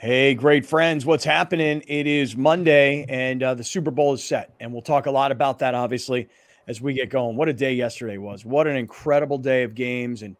Hey, great friends. What's happening? It is Monday and uh, the Super Bowl is set. And we'll talk a lot about that, obviously, as we get going. What a day yesterday was. What an incredible day of games. And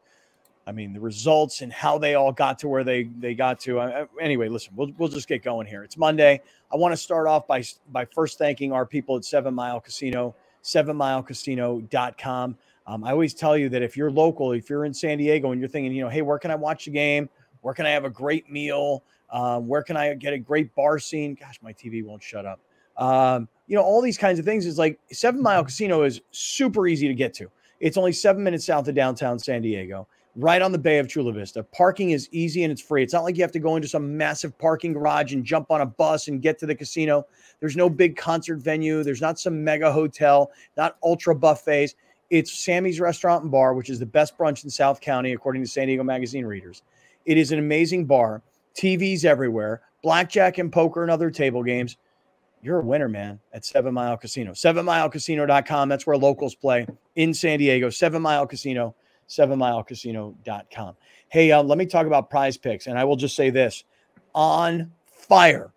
I mean, the results and how they all got to where they, they got to. Uh, anyway, listen, we'll, we'll just get going here. It's Monday. I want to start off by, by first thanking our people at Seven Mile Casino, sevenmilecasino.com. Um, I always tell you that if you're local, if you're in San Diego and you're thinking, you know, hey, where can I watch the game? Where can I have a great meal? Um, where can I get a great bar scene? Gosh, my TV won't shut up. Um, you know, all these kinds of things is like Seven Mile Casino is super easy to get to. It's only seven minutes south of downtown San Diego, right on the Bay of Chula Vista. Parking is easy and it's free. It's not like you have to go into some massive parking garage and jump on a bus and get to the casino. There's no big concert venue. There's not some mega hotel, not ultra buffets. It's Sammy's Restaurant and Bar, which is the best brunch in South County, according to San Diego Magazine readers. It is an amazing bar TVs everywhere, blackjack and poker and other table games. You're a winner, man, at Seven Mile Casino. SevenMileCasino.com. That's where locals play in San Diego. Seven Mile Casino, SevenMileCasino.com. Hey, uh, let me talk about prize picks. And I will just say this on fire.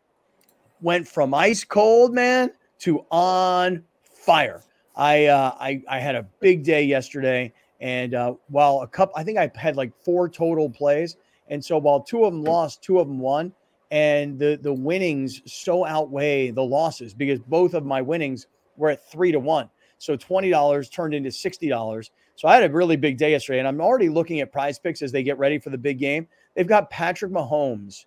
Went from ice cold, man, to on fire. I, uh, I, I had a big day yesterday. And uh, while a couple, I think I had like four total plays. And so while two of them lost, two of them won, and the the winnings so outweigh the losses because both of my winnings were at three to one. So twenty dollars turned into sixty dollars. So I had a really big day yesterday, and I'm already looking at Prize Picks as they get ready for the big game. They've got Patrick Mahomes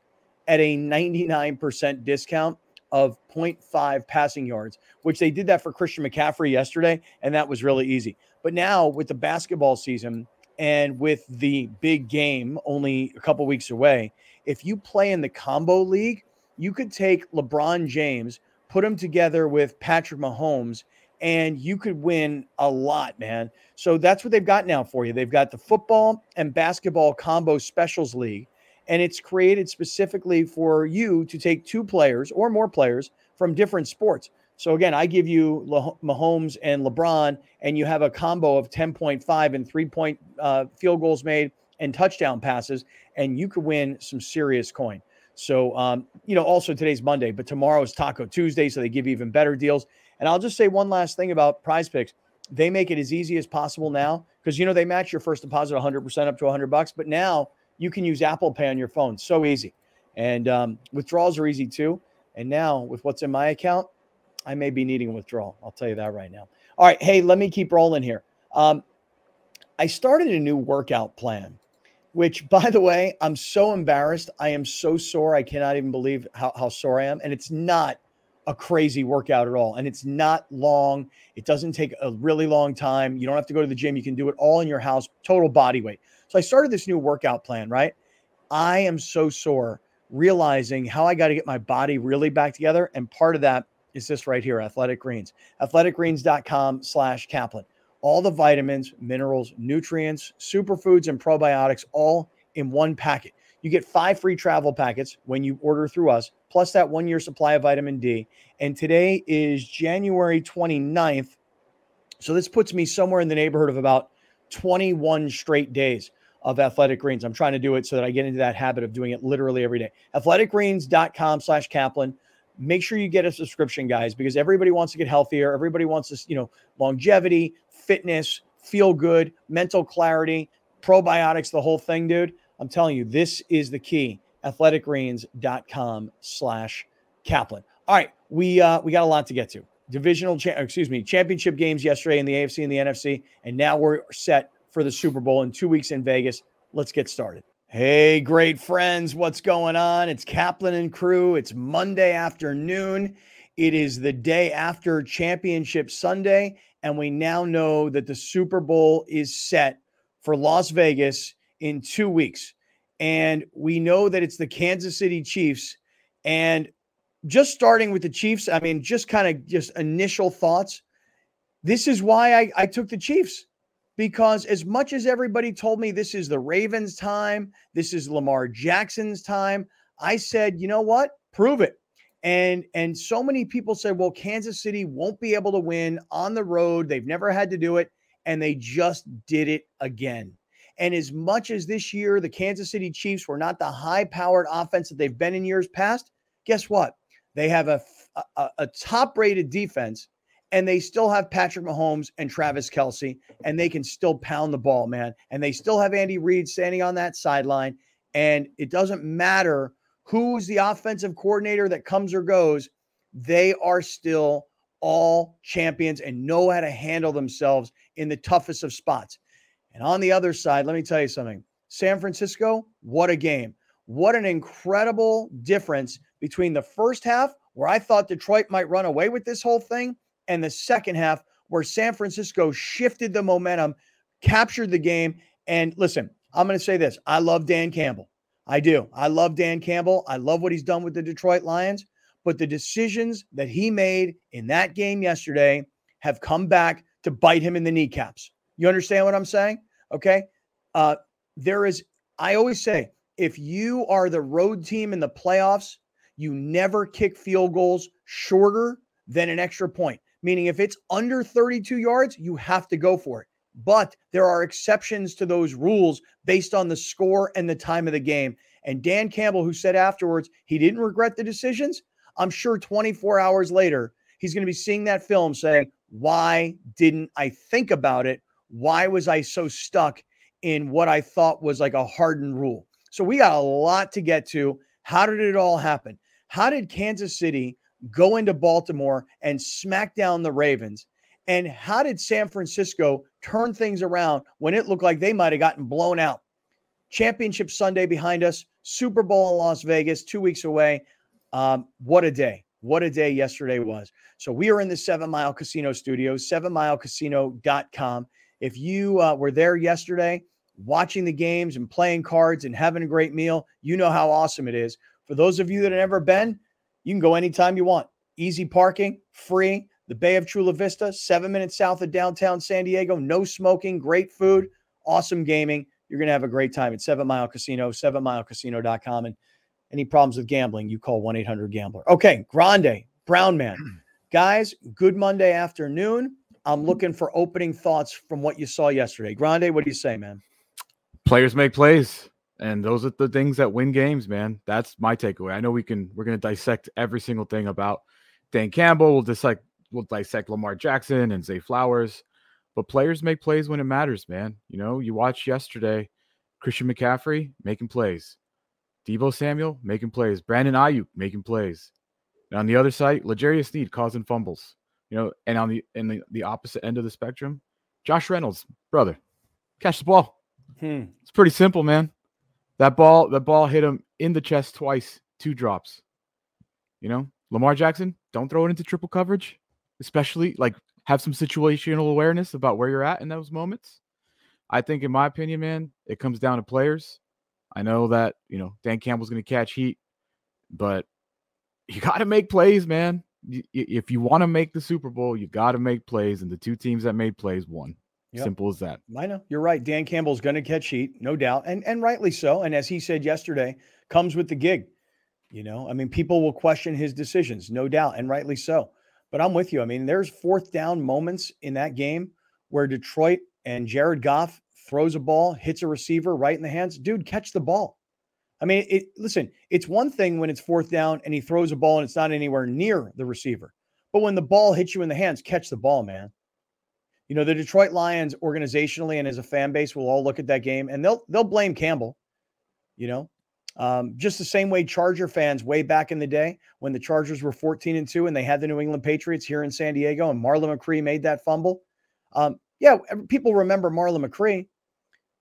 at a 99% discount of 0.5 passing yards, which they did that for Christian McCaffrey yesterday, and that was really easy. But now with the basketball season, and with the big game only a couple weeks away, if you play in the combo league, you could take LeBron James, put him together with Patrick Mahomes, and you could win a lot, man. So that's what they've got now for you. They've got the football and basketball combo specials league, and it's created specifically for you to take two players or more players from different sports. So again, I give you Mahomes and LeBron, and you have a combo of 10.5 and three point uh, field goals made and touchdown passes, and you could win some serious coin. So, um, you know, also today's Monday, but tomorrow is Taco Tuesday, so they give you even better deals. And I'll just say one last thing about prize picks. They make it as easy as possible now because, you know, they match your first deposit 100% up to 100 bucks, but now you can use Apple Pay on your phone. So easy. And um, withdrawals are easy too. And now with what's in my account, I may be needing a withdrawal. I'll tell you that right now. All right. Hey, let me keep rolling here. Um, I started a new workout plan, which, by the way, I'm so embarrassed. I am so sore. I cannot even believe how, how sore I am. And it's not a crazy workout at all. And it's not long. It doesn't take a really long time. You don't have to go to the gym. You can do it all in your house, total body weight. So I started this new workout plan, right? I am so sore realizing how I got to get my body really back together. And part of that is this right here, Athletic Greens. Athleticgreens.com slash Kaplan. All the vitamins, minerals, nutrients, superfoods, and probiotics all in one packet. You get five free travel packets when you order through us, plus that one year supply of vitamin D. And today is January 29th. So this puts me somewhere in the neighborhood of about 21 straight days of athletic greens. I'm trying to do it so that I get into that habit of doing it literally every day. Athleticgreens.com slash Kaplan make sure you get a subscription, guys, because everybody wants to get healthier. Everybody wants this, you know, longevity, fitness, feel good, mental clarity, probiotics, the whole thing, dude. I'm telling you, this is the key. Athleticgreens.com slash Kaplan. All right, we uh, we got a lot to get to. Divisional, cha- excuse me, championship games yesterday in the AFC and the NFC, and now we're set for the Super Bowl in two weeks in Vegas. Let's get started. Hey, great friends, what's going on? It's Kaplan and crew. It's Monday afternoon. It is the day after Championship Sunday, and we now know that the Super Bowl is set for Las Vegas in two weeks. And we know that it's the Kansas City Chiefs. And just starting with the Chiefs, I mean, just kind of just initial thoughts. This is why I, I took the Chiefs because as much as everybody told me this is the Ravens' time, this is Lamar Jackson's time, I said, you know what? Prove it. And and so many people said, well, Kansas City won't be able to win on the road. They've never had to do it, and they just did it again. And as much as this year the Kansas City Chiefs were not the high powered offense that they've been in years past, guess what? They have a, a, a top rated defense and they still have Patrick Mahomes and Travis Kelce, and they can still pound the ball, man. And they still have Andy Reid standing on that sideline. And it doesn't matter who's the offensive coordinator that comes or goes, they are still all champions and know how to handle themselves in the toughest of spots. And on the other side, let me tell you something San Francisco, what a game. What an incredible difference between the first half, where I thought Detroit might run away with this whole thing, and the second half, where San Francisco shifted the momentum, captured the game. And listen, I'm going to say this I love Dan Campbell. I do. I love Dan Campbell. I love what he's done with the Detroit Lions. But the decisions that he made in that game yesterday have come back to bite him in the kneecaps. You understand what I'm saying? Okay. Uh, there is, I always say, if you are the road team in the playoffs, you never kick field goals shorter than an extra point. Meaning, if it's under 32 yards, you have to go for it. But there are exceptions to those rules based on the score and the time of the game. And Dan Campbell, who said afterwards he didn't regret the decisions, I'm sure 24 hours later, he's going to be seeing that film saying, Why didn't I think about it? Why was I so stuck in what I thought was like a hardened rule? So we got a lot to get to. How did it all happen? How did Kansas City go into Baltimore and smack down the Ravens? And how did San Francisco turn things around when it looked like they might have gotten blown out? Championship Sunday behind us, Super Bowl in Las Vegas, two weeks away. Um, what a day. What a day yesterday was. So we are in the Seven Mile Casino studios, sevenmilecasino.com. If you uh, were there yesterday watching the games and playing cards and having a great meal, you know how awesome it is. For those of you that have never been, you can go anytime you want. Easy parking, free the Bay of Chula Vista, seven minutes south of downtown San Diego. No smoking, great food, awesome gaming. You're going to have a great time at Seven Mile Casino, sevenmilecasino.com. And any problems with gambling, you call 1 800 Gambler. Okay, Grande, Brown Man. Guys, good Monday afternoon. I'm looking for opening thoughts from what you saw yesterday. Grande, what do you say, man? Players make plays and those are the things that win games man that's my takeaway i know we can we're going to dissect every single thing about dan campbell we'll dissect we'll dissect Lamar Jackson and Zay Flowers, but players make plays when it matters, man. You know, you watched yesterday, Christian McCaffrey making plays, Deebo Samuel making plays, Brandon Aiyuk making plays. And on the other side, L'Jarius Sneed causing fumbles. You know, and on the in the, the opposite end of the spectrum, Josh Reynolds, brother, catch the ball. Hmm. It's pretty simple, man. That ball, that ball hit him in the chest twice, two drops. You know, Lamar Jackson, don't throw it into triple coverage especially like have some situational awareness about where you're at in those moments. I think, in my opinion, man, it comes down to players. I know that you know Dan Campbell's going to catch heat, but you got to make plays, man. If you want to make the Super Bowl, you got to make plays, and the two teams that made plays won. Yep. Simple as that. I know you're right. Dan Campbell's going to catch heat, no doubt, and and rightly so. And as he said yesterday, comes with the gig. You know, I mean, people will question his decisions, no doubt, and rightly so. But I'm with you. I mean, there's fourth down moments in that game where Detroit and Jared Goff throws a ball, hits a receiver right in the hands. Dude, catch the ball. I mean, it, listen, it's one thing when it's fourth down and he throws a ball and it's not anywhere near the receiver. But when the ball hits you in the hands, catch the ball, man. You know, the Detroit Lions organizationally and as a fan base will all look at that game and they'll they'll blame Campbell. You know, um, just the same way Charger fans way back in the day when the Chargers were 14 and 2 and they had the New England Patriots here in San Diego and Marlon McCree made that fumble. Um, yeah, people remember Marlon McCree,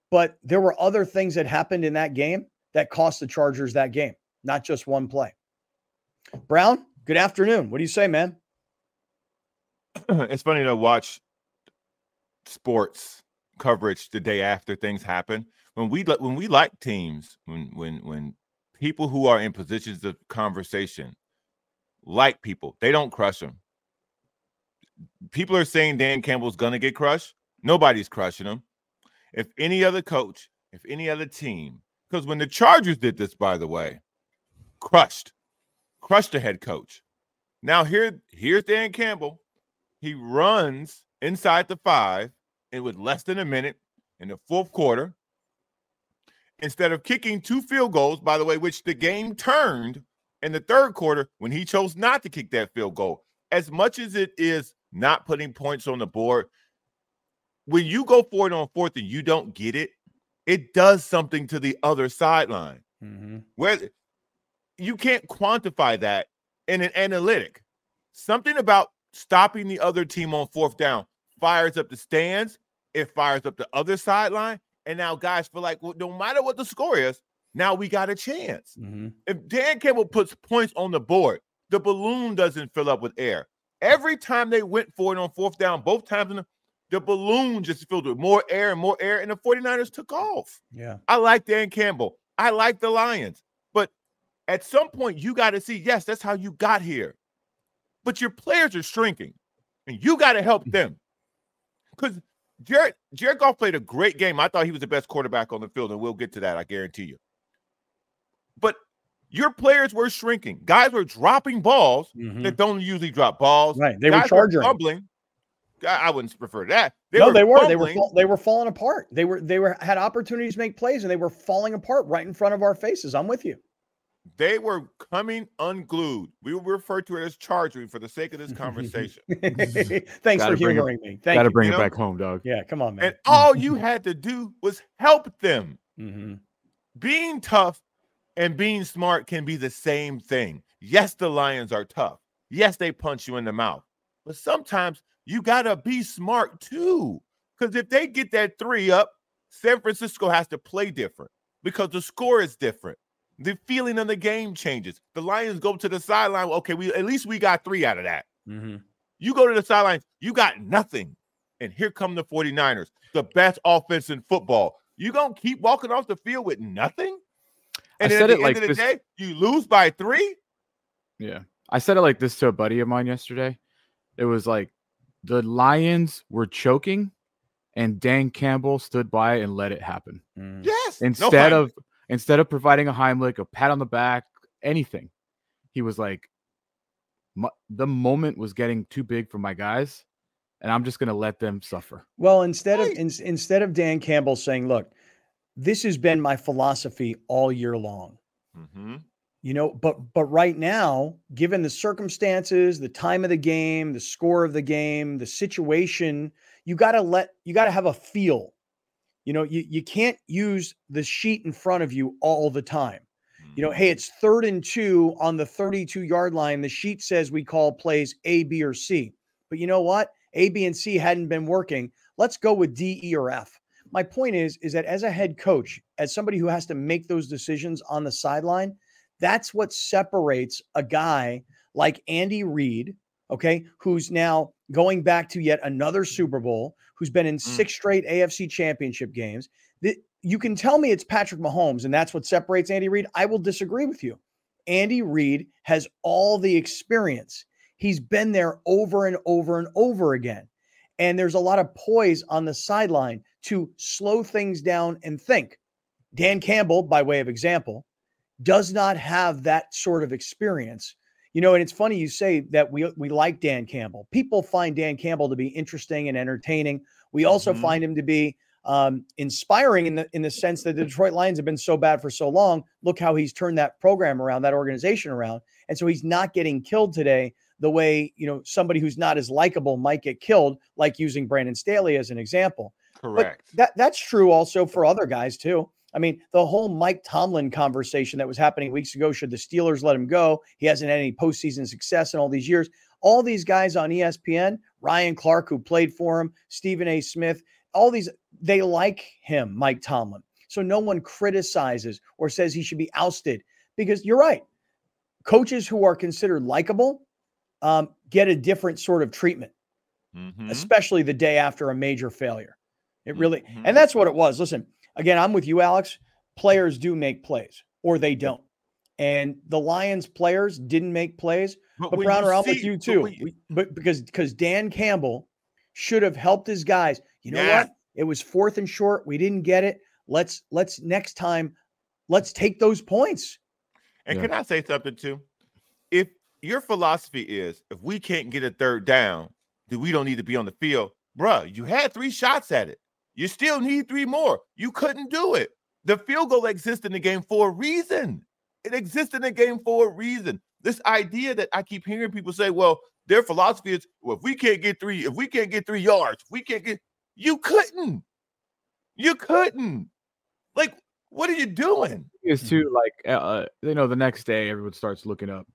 but there were other things that happened in that game that cost the Chargers that game, not just one play. Brown, good afternoon. What do you say, man? It's funny to watch sports coverage the day after things happen when we when we like teams, when when when people who are in positions of conversation like people, they don't crush them. People are saying Dan Campbell's gonna get crushed. Nobody's crushing him. If any other coach, if any other team, because when the Chargers did this, by the way, crushed, crushed the head coach. Now here, here's Dan Campbell. He runs inside the five, and with less than a minute in the fourth quarter, instead of kicking two field goals, by the way, which the game turned in the third quarter when he chose not to kick that field goal. As much as it is not putting points on the board, when you go for it on fourth and you don't get it, it does something to the other sideline. Mm-hmm. Where you can't quantify that in an analytic. Something about stopping the other team on fourth down fires up the stands, it fires up the other sideline. And now guys feel like, well, no matter what the score is, now we got a chance. Mm-hmm. If Dan Campbell puts points on the board, the balloon doesn't fill up with air. Every time they went for it on fourth down, both times the, the balloon just filled with more air and more air, and the 49ers took off. Yeah. I like Dan Campbell. I like the Lions. But at some point, you got to see, yes, that's how you got here. But your players are shrinking, and you got to help them. Because Jared, Jared Goff played a great game. I thought he was the best quarterback on the field, and we'll get to that, I guarantee you. But your players were shrinking. Guys were dropping balls mm-hmm. that don't usually drop balls. Right. They Guys were charging. Were fumbling. I wouldn't prefer that. They no, were they were. Fumbling. They were. They were falling apart. They were. They were had opportunities to make plays, and they were falling apart right in front of our faces. I'm with you. They were coming unglued. We will refer to it as charging for the sake of this conversation. Thanks gotta for humoring it, me. Thank gotta you. bring you it know? back home, dog. Yeah, come on, man. And all you had to do was help them. Mm-hmm. Being tough and being smart can be the same thing. Yes, the Lions are tough. Yes, they punch you in the mouth. But sometimes you got to be smart too. Because if they get that three up, San Francisco has to play different because the score is different. The feeling of the game changes. The Lions go to the sideline. Okay, we at least we got three out of that. Mm-hmm. You go to the sideline, you got nothing. And here come the 49ers, the best offense in football. You gonna keep walking off the field with nothing? And I said at the it end like of the this... day, you lose by three. Yeah. I said it like this to a buddy of mine yesterday. It was like the Lions were choking and Dan Campbell stood by and let it happen. Mm. Yes. Instead no of instead of providing a Heimlich, a pat on the back, anything, he was like, the moment was getting too big for my guys, and I'm just going to let them suffer. Well, instead of in, instead of Dan Campbell saying, "Look, this has been my philosophy all year long," mm-hmm. you know, but but right now, given the circumstances, the time of the game, the score of the game, the situation, you got to let you got to have a feel you know, you, you can't use the sheet in front of you all the time. You know, hey, mm-hmm. it's third and two on the 32 yard line. The sheet says we call plays A, B, or C. But you know what? A, B, and C hadn't been working. Let's go with D, E, or F. My point is, is that as a head coach, as somebody who has to make those decisions on the sideline, that's what separates a guy like Andy Reid, okay, who's now going back to yet another Super Bowl, who's been in mm. six straight AFC championship games. That you can tell me it's Patrick Mahomes and that's what separates Andy Reid. I will disagree with you. Andy Reid has all the experience. He's been there over and over and over again. And there's a lot of poise on the sideline to slow things down and think. Dan Campbell, by way of example, does not have that sort of experience you know, and it's funny you say that we we like Dan Campbell. People find Dan Campbell to be interesting and entertaining. We also mm-hmm. find him to be um, inspiring in the in the sense that the Detroit Lions have been so bad for so long. Look how he's turned that program around, that organization around, and so he's not getting killed today the way you know somebody who's not as likable might get killed, like using Brandon Staley as an example. Correct. But that that's true also for other guys too. I mean, the whole Mike Tomlin conversation that was happening weeks ago should the Steelers let him go? He hasn't had any postseason success in all these years. All these guys on ESPN, Ryan Clark, who played for him, Stephen A. Smith, all these, they like him, Mike Tomlin. So no one criticizes or says he should be ousted because you're right. Coaches who are considered likable um, get a different sort of treatment, mm-hmm. especially the day after a major failure. It really, mm-hmm. and that's what it was. Listen, again, I'm with you, Alex. Players do make plays or they don't. And the Lions players didn't make plays. But, but Browner, I'm with you too. But, we, but, because because Dan Campbell should have helped his guys. You know yeah. what? It was fourth and short. We didn't get it. Let's let's next time, let's take those points. And yeah. can I say something too? If your philosophy is if we can't get a third down, then we don't need to be on the field, bruh. You had three shots at it. You still need three more. You couldn't do it. The field goal exists in the game for a reason. It exists in the game for a reason. This idea that I keep hearing people say, well, their philosophy is, well, if we can't get three, if we can't get three yards, we can't get, you couldn't. You couldn't. Like, what are you doing? Is too like uh, uh, you know the next day everyone starts looking up.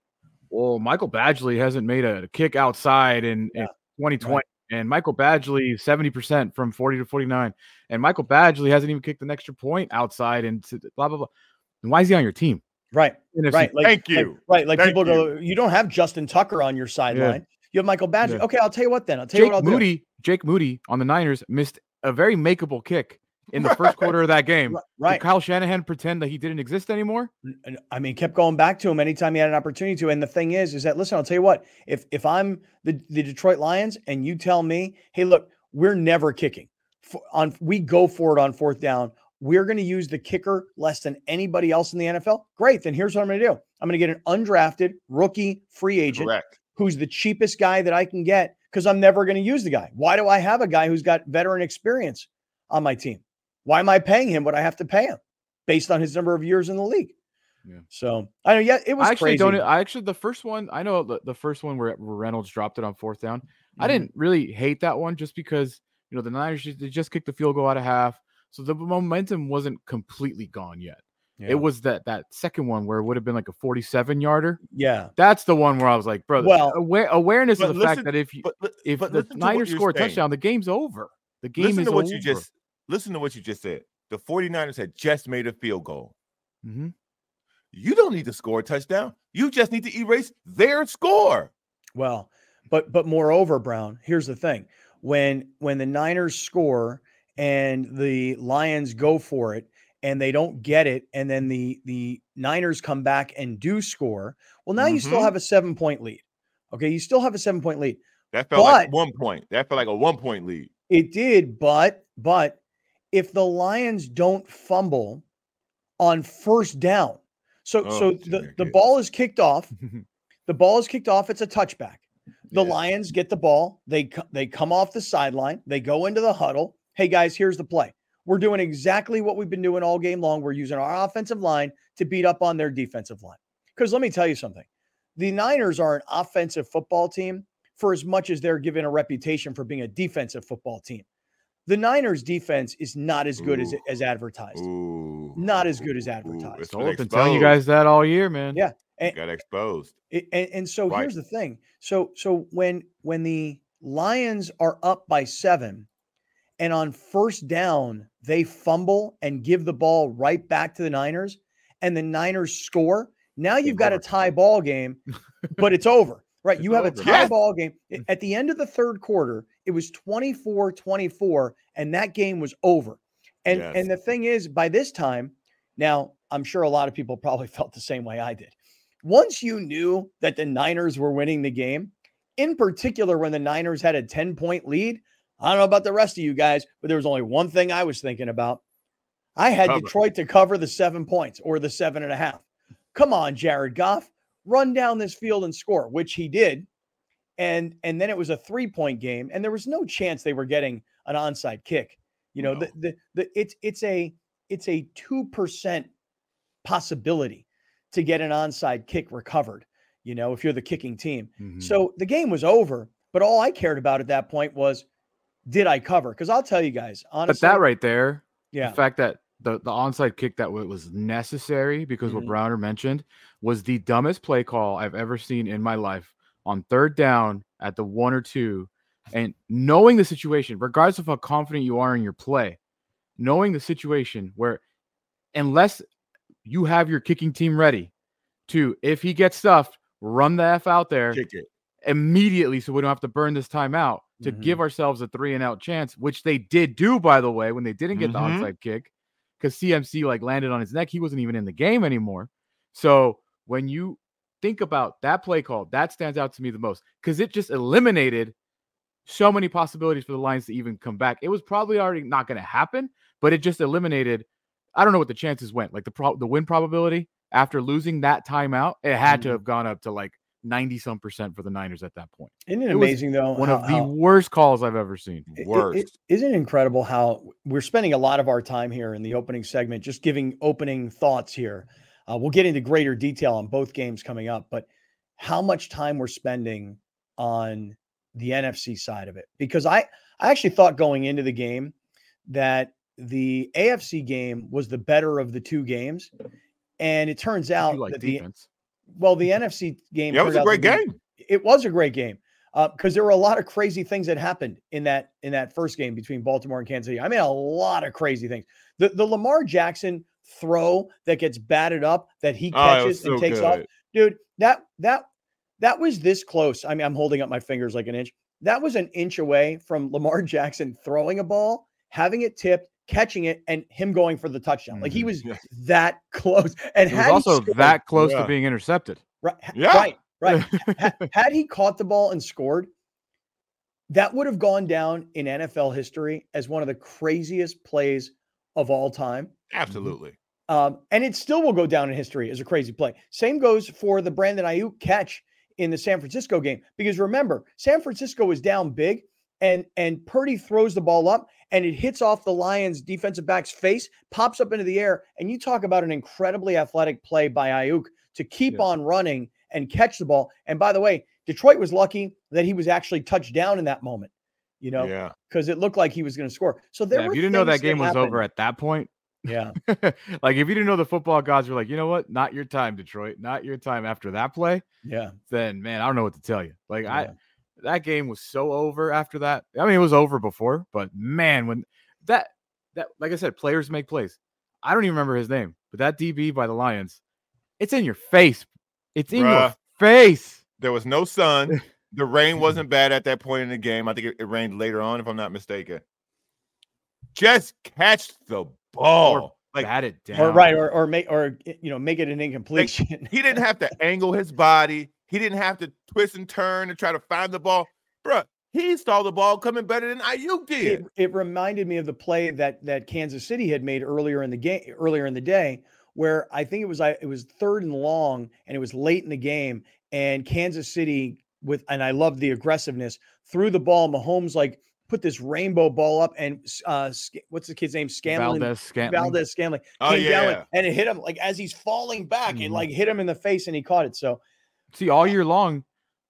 Well, Michael Badgley hasn't made a kick outside in, yeah. in 2020. Right. And Michael Badgley, 70% from 40 to 49. And Michael Badgley hasn't even kicked an extra point outside and blah, blah, blah. And why is he on your team? Right. right. Like, Thank you. Like, right. Like Thank people go, you. you don't have Justin Tucker on your sideline. Yeah. You have Michael Badgley. Yeah. Okay, I'll tell you what then. I'll tell Jake you what I'll Moody, do. Jake Moody on the Niners missed a very makeable kick in the first quarter of that game. Right. Did Kyle Shanahan pretend that he didn't exist anymore? I mean, kept going back to him anytime he had an opportunity to. And the thing is, is that listen, I'll tell you what, if if I'm the, the Detroit Lions and you tell me, hey, look, we're never kicking. For, on we go for it on fourth down. We're going to use the kicker less than anybody else in the NFL. Great. Then here's what I'm going to do. I'm going to get an undrafted rookie free agent Correct. who's the cheapest guy that I can get because I'm never going to use the guy. Why do I have a guy who's got veteran experience on my team? Why am I paying him what I have to pay him based on his number of years in the league? Yeah. So I know, yeah, it was I actually crazy. don't. I actually the first one I know the, the first one where, Reynolds dropped it on fourth down. Mm-hmm. I didn't really hate that one just because you know the Niners they just kicked the field goal out of half, so the momentum wasn't completely gone yet. Yeah. It was that that second one where it would have been like a 47 yarder. Yeah, that's the one where I was like, brother. Well, aware, awareness of the listen, fact that if you but, if but the Niners score a touchdown, the game's over. The game listen is to what over. you just listen to what you just said. The 49ers had just made a field goal. Mm-hmm. You don't need to score a touchdown. You just need to erase their score. Well, but but moreover, Brown, here's the thing. When when the Niners score and the Lions go for it and they don't get it, and then the the Niners come back and do score, well, now mm-hmm. you still mm-hmm. have a seven point lead. Okay, you still have a seven point lead. That felt but, like one point. That felt like a one point lead. It did, but but if the Lions don't fumble on first down. So oh, so the, the ball is kicked off. the ball is kicked off. It's a touchback. The yeah. Lions get the ball. They they come off the sideline. They go into the huddle. Hey guys, here's the play. We're doing exactly what we've been doing all game long. We're using our offensive line to beat up on their defensive line. Because let me tell you something. The Niners are an offensive football team for as much as they're given a reputation for being a defensive football team the Niners defense is not as good Ooh. as as advertised. Ooh. Not as good as advertised. I've been telling you guys that all year, man. Yeah. And, got exposed. It, and, and, so right. here's the thing. So so when when the Lions are up by seven, and on first down they fumble and give the ball right back to the Niners, and the Niners score. Now you've got a tie ball game, but it's over. Right. It's you have over. a tie ball game. At the end of the third quarter, it was 24 24, and that game was over. And, yes. and the thing is, by this time, now I'm sure a lot of people probably felt the same way I did. Once you knew that the Niners were winning the game, in particular when the Niners had a 10 point lead, I don't know about the rest of you guys, but there was only one thing I was thinking about. I had cover. Detroit to cover the seven points or the seven and a half. Come on, Jared Goff, run down this field and score, which he did and and then it was a three point game, and there was no chance they were getting an onside kick. You know, no. the, the the it's it's a it's a two percent possibility to get an onside kick recovered. You know, if you're the kicking team. Mm-hmm. So the game was over, but all I cared about at that point was did I cover? Because I'll tell you guys, honestly, but that right there, yeah, the fact that the the onside kick that was necessary because mm-hmm. what Browner mentioned was the dumbest play call I've ever seen in my life on third down at the one or two and knowing the situation, regardless of how confident you are in your play, knowing the situation where unless you have your kicking team ready to, if he gets stuffed, run the F out there immediately so we don't have to burn this time out to mm-hmm. give ourselves a three and out chance, which they did do, by the way, when they didn't get mm-hmm. the onside kick because CMC like landed on his neck. He wasn't even in the game anymore. So when you think about that play call. That stands out to me the most because it just eliminated so many possibilities for the Lions to even come back. It was probably already not going to happen, but it just eliminated. I don't know what the chances went. Like the pro- the win probability after losing that timeout, it had mm-hmm. to have gone up to like 90 some percent for the Niners at that point. Isn't it, It amazing though? One how- of the how- worst calls I've ever seen. it- it- Worst. it- isn't it incredible how we're spending a lot of our time here in the opening segment just giving opening thoughts here. Uh, we'll get into greater detail on both games coming up, but how much time we're spending on the NFC side of it? Because I I actually thought going into the game that the AFC game was the better of the two games, and it turns out like that the defense. well the NFC game Yeah, it was a out to great be- game. it was a great game because there were a lot of crazy things that happened in that in that first game between Baltimore and Kansas City. I mean, a lot of crazy things. The the Lamar Jackson throw that gets batted up that he Oh, it was catches and so takes off, dude. That that that was this close. I mean, I'm holding up my fingers like an inch. That was an inch away from Lamar Jackson throwing a ball, having it tipped, catching it, and him going for the touchdown. Like he Mhm. was Yeah. that close. And It was also scored- that close Yeah. to being intercepted. right, Yeah. right, right. Had he caught the ball and scored, that would have gone down in NFL history as one of the craziest plays of all time. Absolutely. Um, and it still will go down in history as a crazy play. Same goes for the Brandon Aiyuk catch in the San Francisco game. Because remember, San Francisco was down big and and Purdy throws the ball up and it hits off the Lions defensive back's face, pops up into the air. And you talk about an incredibly athletic play by Aiyuk to keep Yes. on running and catch the ball. And by the way, Detroit was lucky that he was actually touched down in that moment, you know, Yeah. because it looked like he was going to score. So there Yeah, if you didn't know that game was happened. over at that point, Yeah. like if you didn't know the football gods were like, you know what, not your time, Detroit, not your time after that play, Yeah. then man, I don't know what to tell you. Like I that game was so over after that. I mean, it was over before, but man, when that that like I said, players make plays. I don't even remember his name, but that DB by the Lions, it's in your face. It's in your face. There was no sun. The rain wasn't bad at that point in the game. I think it, it rained later on, if I'm not mistaken. Just catch the ball. Like Bat it down. or right or or make or you know make it an incompletion he didn't have to angle his body. He didn't have to twist and turn and try to find the ball. Bruh, he saw the ball coming better than Aiyuk did. it, it reminded me of the play that that Kansas City had made earlier in the game earlier in the day where I think it was I it was third and long and it was late in the game and Kansas City with and I love the aggressiveness threw the ball Mahomes like put this rainbow ball up and uh Sc- what's the kid's name Scanlon Valdez Scantling. Valdez Scanlon Oh, came yeah. and- and it hit him like as he's falling back it Mhm. like hit him in the face and he caught it so See, all year long,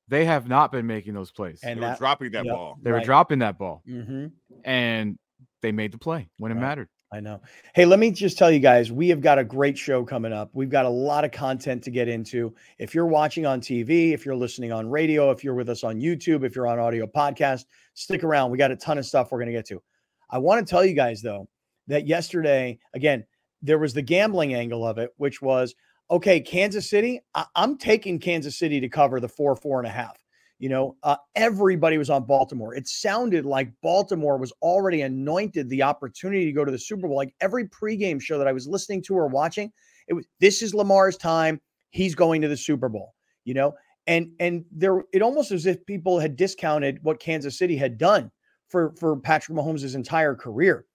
they have not been making those plays. and they were dropping that yep. ball. they were dropping that ball, mhm. and they made the play when it Right. mattered. I know. Hey, let me just tell you guys, we have got a great show coming up. We've got a lot of content to get into. If you're watching on TV, if you're listening on radio, if you're with us on YouTube, if you're on audio podcast, stick around. We got a ton of stuff we're going to get to. I want to tell you guys, though, that yesterday, again, there was the gambling angle of it, which was okay, Kansas City, I- I'm taking Kansas City to cover the four, four and a half. You know, uh, everybody was on Baltimore. It sounded like Baltimore was already anointed the opportunity to go to the Super Bowl. Like every pregame show that I was listening to or watching, it was this is Lamar's time. He's going to the Super Bowl. You know, and and there it almost as if people had discounted what Kansas City had done for for Patrick Mahomes' entire career.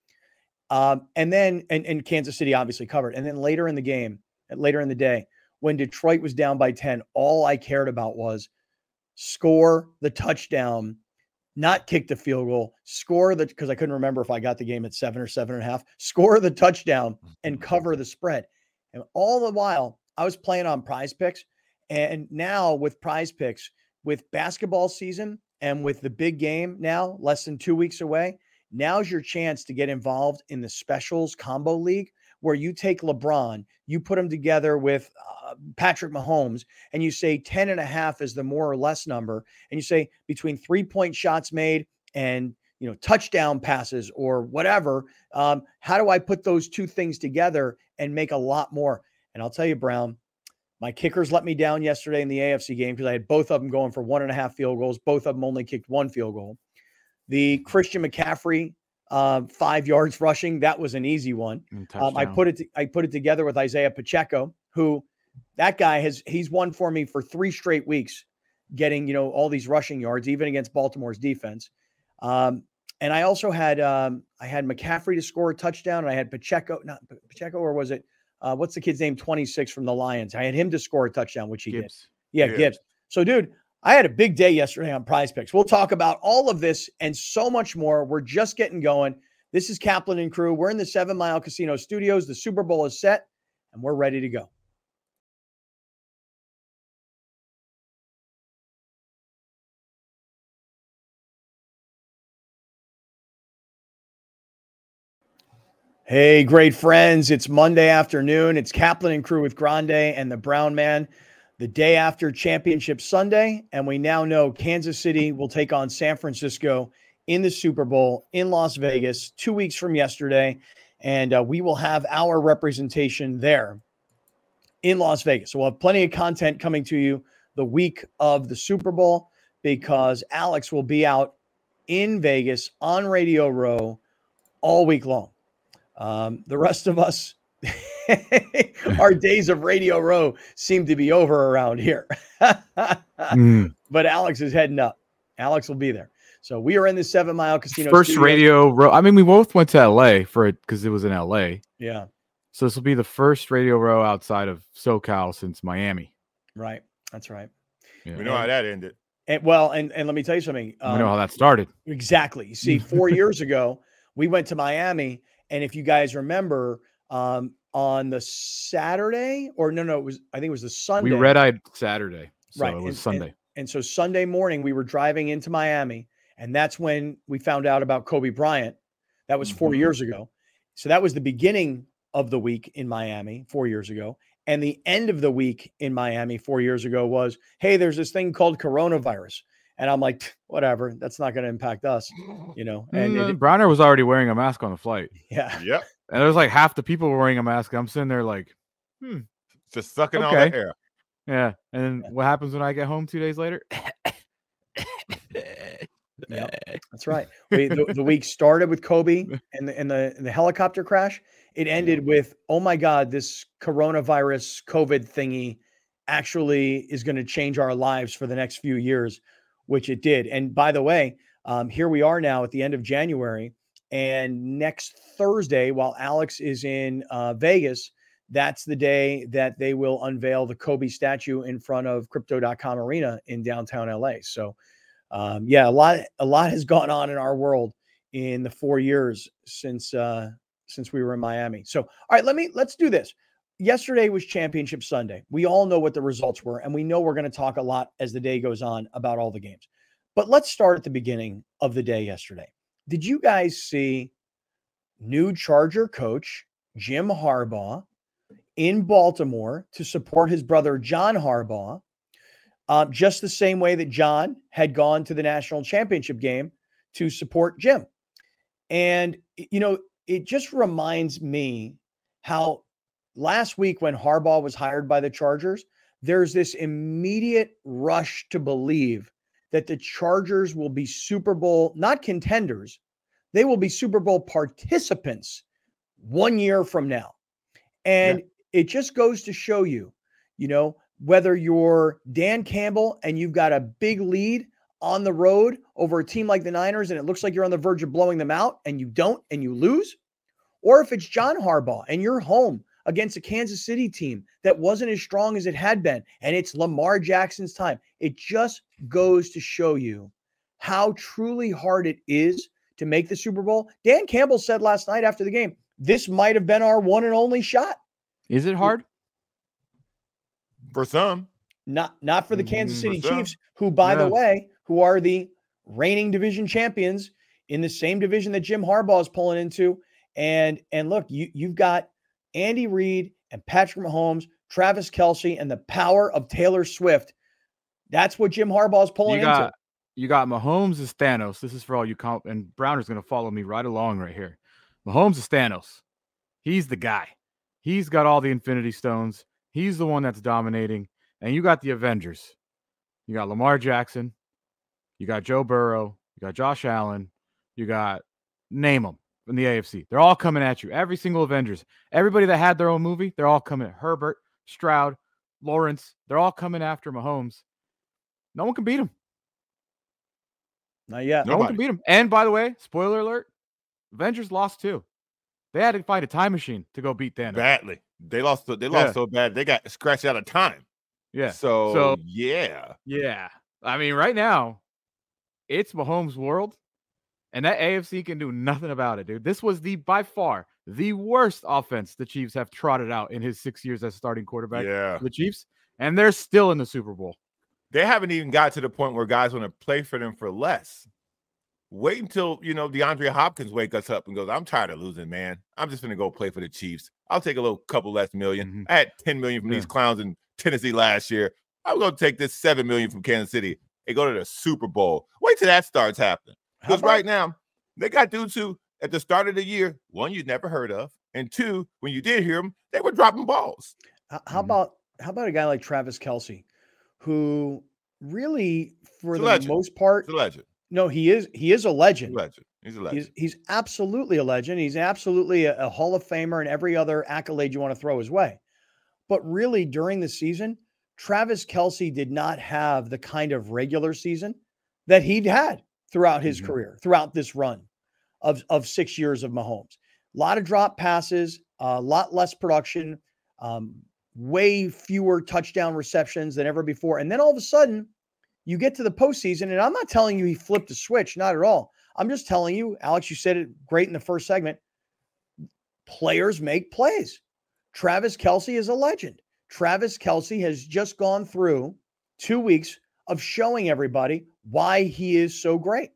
Um, and then and and Kansas City obviously covered. And then later in the game, later in the day, when Detroit was down by 10, all I cared about was score the touchdown, not kick the field goal, score the because I couldn't remember if I got the game at seven or seven and a half, score the touchdown and mm-hmm. cover the spread. And all the while, I was playing on prize picks. And now with prize picks, with basketball season and with the big game now, less than two weeks away, now's your chance to get involved in the specials combo league where you take LeBron, you put him together with uh, Patrick Mahomes, and you say 10 and a half is the more or less number. And you say between three point shots made and you know touchdown passes or whatever um, how do i put those two things together and make a lot more and i'll tell you brown my kickers let me down yesterday in the afc game because i had both of them going for one and a half field goals both of them only kicked one field goal the christian mccaffrey uh, five yards rushing that was an easy one um, I put it to, I put it together with Isaiah Pacheco, who that guy has he's won for me for three straight weeks, getting you know all these rushing yards, even against Baltimore's defense. Um, and I also had um, I had McCaffrey to score a touchdown, and I had Pacheco, not Pacheco, or was it uh, what's the kid's name? Twenty six from the Lions. I had him to score a touchdown, which he did. Yeah, Gibbs. Gibbs. So, dude, I had a big day yesterday on prize picks. We'll talk about all of this and so much more. We're just getting going. This is Kaplan and crew. We're in the Seven Mile Casino studios. The Super Bowl is set and we're ready to go. Hey, great friends. It's Monday afternoon. It's Kaplan and crew with Grande and the Brown Man the day after Championship Sunday. And we now know Kansas City will take on San Francisco in the Super Bowl in Las Vegas two weeks from yesterday. And uh, we will have our representation there in Las Vegas. So we'll have plenty of content coming to you the week of the Super Bowl because Alex will be out in Vegas on Radio Row all week long. Um, the rest of us, our days of Radio Row seem to be over around here. mm. But Alex is heading up. Alex will be there. So we are in the Seven Mile Casino. First studio. Radio Row. I mean, we both went to LA for it because it was in LA. Yeah. So this will be the first Radio Row outside of SoCal since Miami. Right. That's right. Yeah. We know how that ended. And well, and, and let me tell you something. Um, we know how that started. Exactly. You see, four years ago, we went to Miami and if you guys remember, um, on the Saturday, or no, no, it was I think it was the Sunday. We red eyed Saturday, so right? It was and, Sunday. And, and so Sunday morning, we were driving into Miami, and that's when we found out about Kobe Bryant. That was 4 mm-hmm. years ago. So that was the beginning of the week in Miami four years ago. And the end of the week in Miami four years ago was, hey, there's this thing called coronavirus. And I'm like, whatever, that's not going to impact us, you know. And mm, it, Browner was already wearing a mask on the flight. Yeah. Yep. And there's like half the people were wearing a mask. I'm sitting there like, hmm. Just sucking okay. all the air. Yeah. And then yeah. what happens when I get home two days later? yeah, that's right. We, the, the, week started with Kobe and the, and the and the helicopter crash. It ended with, oh my God, this coronavirus COVID thingy actually is going to change our lives for the next few years which it did. And by the way, um, here we are now at the end of January. And next Thursday, while Alex is in uh, Vegas, that's the day that they will unveil the Kobe statue in front of crypto.com arena in downtown LA. So, um, yeah, a lot, a lot has gone on in our world in the four years since, uh, since we were in Miami. So, all right, let me, let's do this yesterday was championship Sunday. We all know what the results were, and we know we're going to talk a lot as the day goes on about all the games. But let's start at the beginning of the day yesterday. Did you guys see new Charger coach Jim Harbaugh in Baltimore to support his brother John Harbaugh, uh, just the same way that John had gone to the national championship game to support Jim? And, you know, it just reminds me how last week when Harbaugh was hired by the Chargers, there's this immediate rush to believe that the Chargers will be Super Bowl, not contenders, they will be Super Bowl participants one year from now. And yeah. it just goes to show you, you know, whether you're Dan Campbell and you've got a big lead on the road over a team like the Niners and it looks like you're on the verge of blowing them out and you don't and you lose, or if it's John Harbaugh and you're home against a Kansas City team that wasn't as strong as it had been. And it's Lamar Jackson's time. It just goes to show you how truly hard it is to make the Super Bowl. Dan Campbell said last night after the game, this might have been our one and only shot. Is it hard? For some. Not not for the Kansas mm, City Chiefs, who, by yeah. the way, who are the reigning division champions in the same division that Jim Harbaugh is pulling into. And and look, you you've got Andy Reid and Patrick Mahomes, Travis Kelce, and the power of Taylor Swift. That's what Jim Harbaugh is pulling you got, into. You got Mahomes is Thanos. This is for all you comp, and Browner's going to follow me right along right here. Mahomes is Thanos. He's the guy. He's got all the Infinity Stones. He's the one that's dominating. And you got the Avengers. You got Lamar Jackson. You got Joe Burrow. You got Josh Allen. You got name them in the AFC. They're all coming at you. Every single Avengers. Everybody that had their own movie, they're all coming at Herbert, Stroud, Lawrence. They're all coming after Mahomes. No one can beat him. Not yet. No Nobody. one can beat him. And by the way, spoiler alert, Avengers lost too. They had to find a time machine to go beat Thanos. Badly. They lost. They lost yeah. so bad. They got scratched out of time. Yeah. So, So- yeah. Yeah. I mean, right now, it's Mahomes' world, and that AFC can do nothing about it, dude. This was the by far the worst offense the Chiefs have trotted out in his six years as starting quarterback Yeah. for the Chiefs, and they're still in the Super Bowl. They haven't even got to the point where guys want to play for them for less. Wait until you know DeAndre Hopkins wake us up and goes, I'm tired of losing, man. I'm just gonna go play for the Chiefs. I'll take a little couple less 1000000 Mhm. I had 10 million from Yeah. these clowns in Tennessee last year. I'm gonna take this seven million from Kansas City and go to the Super Bowl. Wait till that starts happening. How Because right now, they got dudes who at the start of the year, one you'd never heard of, and two, when you did hear them, they were dropping balls. H- How Mhm. about how about a guy like Travis Kelce, who really, for the legend. most part, He's a legend. no, he is he is a He's legend. a legend. He's a legend. He's he's absolutely a legend. He's absolutely a, a Hall of Famer and every other accolade you want to throw his way. But really, during the season, Travis Kelce did not have the kind of regular season that he'd had throughout his Mhm. career, throughout this run of, of six years of Mahomes. A lot of drop passes, a lot less production, um, way fewer touchdown receptions than ever before. And then all of a sudden, you get to the postseason, and I'm not telling you he flipped a switch, not at all. I'm just telling you, Alex, you said it great in the first segment. Players make plays. Travis Kelce is a legend. Travis Kelce has just gone through two weeks of showing everybody why he is so great.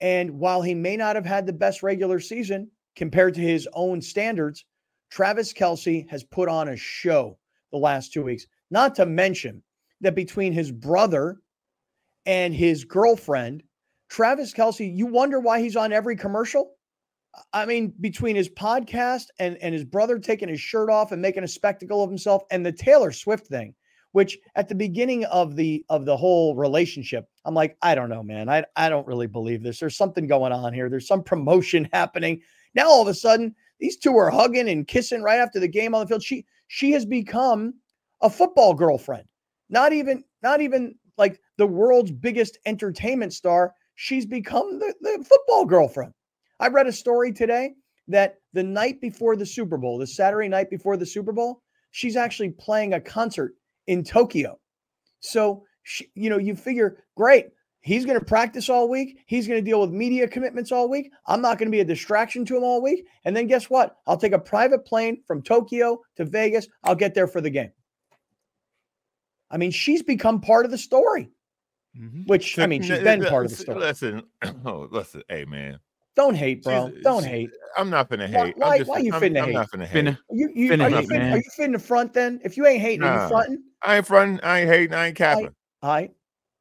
And while he may not have had the best regular season compared to his own standards, Travis Kelce has put on a show the last two weeks. Not to mention that between his brother and his girlfriend, Travis Kelce, you wonder why he's on every commercial. I mean, between his podcast and, and his brother taking his shirt off and making a spectacle of himself, and the Taylor Swift thing, which at the beginning of the of the whole relationship, I'm like, I don't know, man. I, I don't really believe this. There's something going on here. There's some promotion happening. Now all of a sudden, these two are hugging and kissing right after the game on the field. She she has become a football girlfriend. Not even not even like the world's biggest entertainment star. She's become the, the football girlfriend. I read a story today that the night before the Super Bowl, the Saturday night before the Super Bowl, she's actually playing a concert in Tokyo. So, she, you know, you figure, great, he's going to practice all week. He's going to deal with media commitments all week. I'm not going to be a distraction to him all week. And then guess what? I'll take a private plane from Tokyo to Vegas. I'll get there for the game. I mean, she's become part of the story, Mhm. which I mean, she's been part of the story. Listen, oh, listen, hey man, Don't hate, bro. She's- Don't she- hate. I'm not finna Why- hate. why- I'm just, why you I'm, finna I'm hate? not finna hate. Finna- You, you, Finna are, you hate, fin- are you fitting the front then? If you ain't hating, are Nah. you fronting? I ain't fronting. I ain't hating. I ain't capping. All right.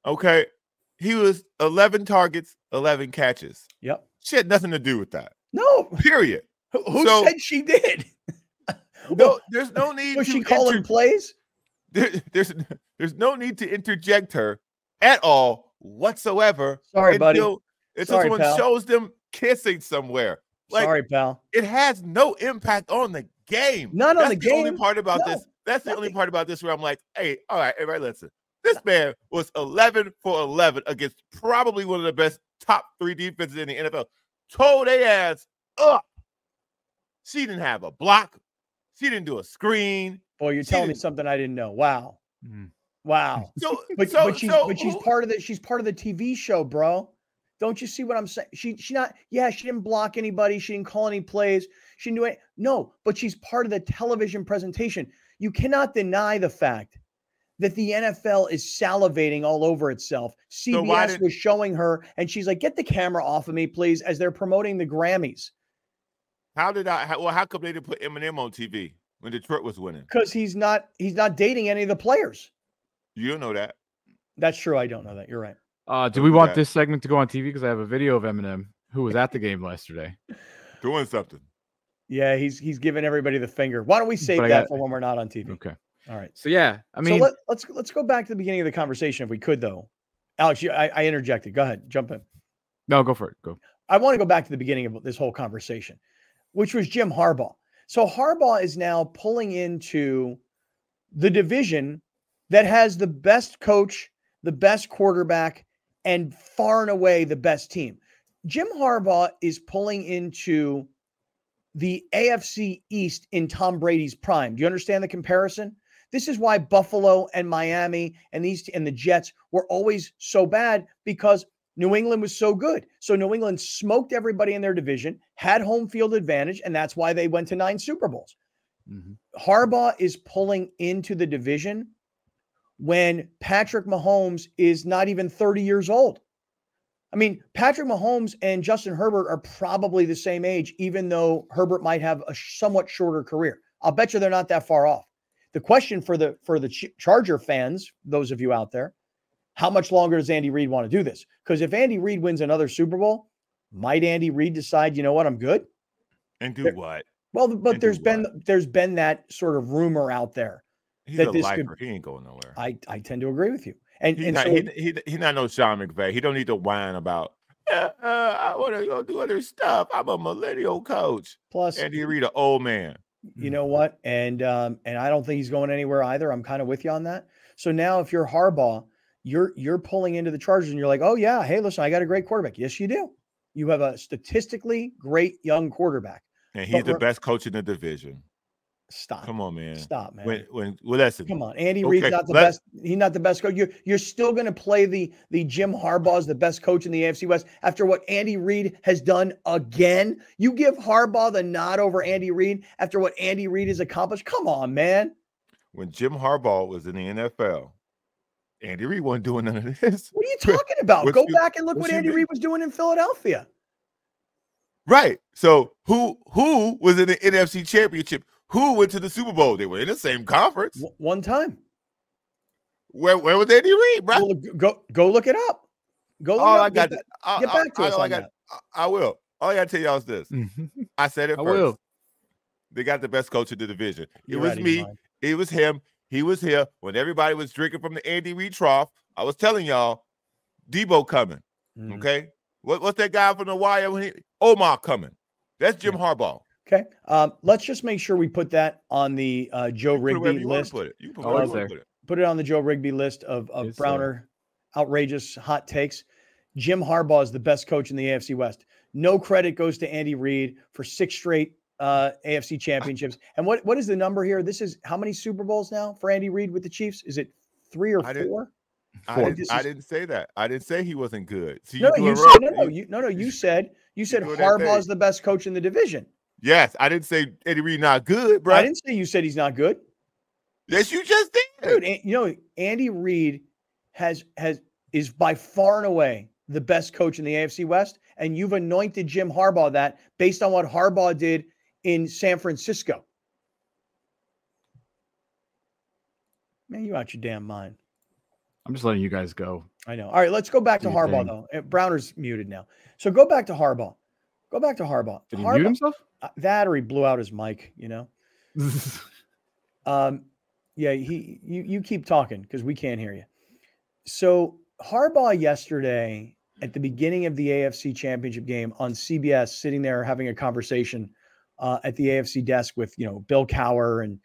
Okay, he was 11 targets, 11 catches. Yep. She had nothing to do with that. No. Period. Who, who So- said she did? No, there's no need. Was to she calling inter- plays? there- there's there's no need to interject her at all whatsoever. Sorry, buddy. until, until Sorry, someone pal. shows them kissing somewhere. Like Sorry, pal. it has no impact on the game. Not on That's the only game. part about No, this. That's the only part about this where I'm like, hey, all right, everybody, listen. This man was 11 for 11 against probably one of the best top three defenses in the NFL. Told they ass up. She didn't have a block. She didn't do a screen. Boy, you're She telling me didn't- something I didn't know. Wow. Mhm. Wow. So, But so, but she's so but she's part of the she's part of the TV show, bro. Don't you see what I'm saying? She she not yeah, she didn't block anybody, she didn't call any plays, she didn't do it. No, but she's part of the television presentation. You cannot deny the fact that the NFL is salivating all over itself. So CBS did- was showing her, and she's like, "Get the camera off of me, please," as they're promoting the Grammys How did I? How, well, how come they didn't put Eminem on TV when Detroit was winning? because he's not he's not dating any of the players. You don't know that. That's true. I don't know that. You're right. Uh, do we want that. this segment to go on TV? Because I have a video of Eminem who was at the game yesterday. Doing something. Yeah, he's he's giving everybody the finger. Why don't we save But that got- for when we're not on TV? Okay. All right. So yeah, I mean, so let, let's let's go back to the beginning of the conversation if we could, though. Alex, you, I, I interjected. Go ahead, jump in. no, go for it. Go. I want to go back to the beginning of this whole conversation, which was Jim Harbaugh. So Harbaugh is now pulling into the division that has the best coach, the best quarterback, and far and away the best team. Jim Harbaugh is pulling into the AFC East in Tom Brady's prime. Do you understand the comparison? This is why Buffalo and Miami and these and the Jets were always so bad because New England was so good. So New England smoked everybody in their division, had home field advantage, and that's why they went to nine Super Bowls. Mm-hmm. Harbaugh is pulling into the division when Patrick Mahomes is not even 30 years old. I mean, Patrick Mahomes and Justin Herbert are probably the same age, even though Herbert might have a somewhat shorter career. I'll bet you they're not that far off. The question for the for the Charger fans, those of you out there, how much longer does Andy Reid want to do this? Because if Andy Reid wins another Super Bowl, might Andy Reid decide, you know what, I'm good? And do there, what? Well, but and there's been what? there's been that sort of rumor out there He's that this lifer. Could, he ain't going nowhere. I, I tend to agree with you. And, he's and not, so, he, he, he's not no Sean McVay. He don't need to whine about uh, I want to go do other stuff. I'm a millennial coach. Plus, Andy Reid, an old man. You know what? And um, and I don't think he's going anywhere either. I'm kind of with you on that. So now, if you're Harbaugh, you're you're pulling into the Chargers, and you're like, oh yeah, hey, listen, I got a great quarterback. Yes, you do. You have a statistically great young quarterback, and he's the best coach in the division. Stop. Come on, man. Stop, man. When when well, listen. Come on, Andy okay, Reid's not the best. He's not the best coach. You're you're still going to play the the Jim Harbaugh's the best coach in the AFC West after what Andy Reid has done again. You give Harbaugh the nod over Andy Reid after what Andy Reid has accomplished. Come on, man. When Jim Harbaugh was in the NFL, Andy Reid wasn't doing none of this. What are you talking about? Go you, back and look what Andy Reid was doing in Philadelphia. Right. So who who was in the NFC Championship? Who went to the Super Bowl? They were in the same conference. W- one time. Where where was Andy Reid, bro? Well, go go look it up. Go look all I got get, I, get back to I, us. I, I, got, I will. All I gotta tell y'all is this. I said it I first. Will. They got the best coach in the division. You're it was me. It was him. He was here when everybody was drinking from the Andy Reid trough. I was telling y'all, Deebo coming. Mm-hmm. Okay. What, what's that guy from the wire when he Omar coming? That's Jim yeah. Harbaugh. Okay. Um, let's just make sure we put that on the uh, Joe Rigby list. Put it. You put, oh. Put, it. put it on the Joe Rigby list of, of yes, Browner sir. outrageous hot takes. Jim Harbaugh is the best coach in the AFC West. No credit goes to Andy Reid for six straight uh, AFC championships. And what what is the number here? This is how many Super Bowls now for Andy Reid with the Chiefs? Is it three or I four? I didn't, I didn't, say that. I didn't say he wasn't good. So no, you said, no, no, you, no, no. You said you said Harbaugh's the best coach in the division. Yes, I didn't say Eddie Reid not good, bro. I didn't say you said he's not good. Yes, you just did, dude. You know, Andy Reid has has is by far and away the best coach in the AFC West, and you've anointed Jim Harbaugh that based on what Harbaugh did in San Francisco. Man, you out your damn mind. I'm just letting you guys go. I know. All right, let's go back to Harbaugh thing. though. Eh, Browner's muted now, so go back to Harbaugh. Go back to Harbaugh. Did he Harbaugh, mute himself? Uh, that or he blew out his mic. You know. um, yeah. He. You. You keep talking because we can't hear you. So Harbaugh yesterday at the beginning of the AFC Championship game on CBS, sitting there having a conversation uh, at the AFC desk with you know Bill Cowher and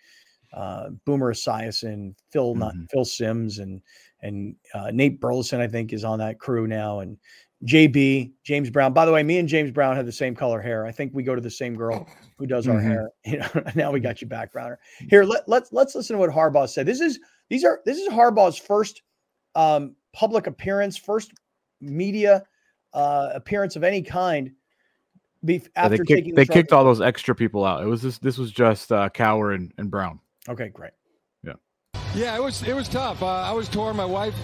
uh, Boomer Esiason, Phil mm-hmm. not, Phil Simms, and and uh, Nate Burleson, I think, is on that crew now, and JB, James Brown. By the way, me and James Brown have the same color hair. I think we go to the same girl who does our mm-hmm. hair. You know, now we got you back, Browner. Here, let, let's let's listen to what Harbaugh said. This is these are this is Harbaugh's first um, public appearance, first media uh, appearance of any kind. Be, after yeah, they kicked, they kicked all those extra people out. It was this this was just uh, Cowher and, and Brown. Okay, great. Yeah. Yeah, it was it was tough. Uh, I was torn. My wife,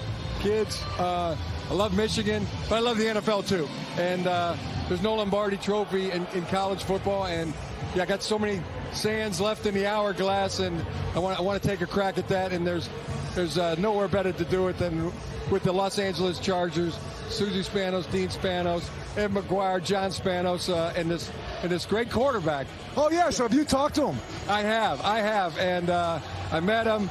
kids. Uh, I love Michigan, but I love the NFL too. And uh, there's no Lombardi Trophy in, in college football, and yeah, I got so many sands left in the hourglass, and I want I want to take a crack at that. And there's there's uh, nowhere better to do it than with the Los Angeles Chargers, Susie Spanos, Dean Spanos, Ed McGuire, John Spanos, uh, and this and this great quarterback. Oh yeah, so have you talked to him? I have, I have, and uh, I met him.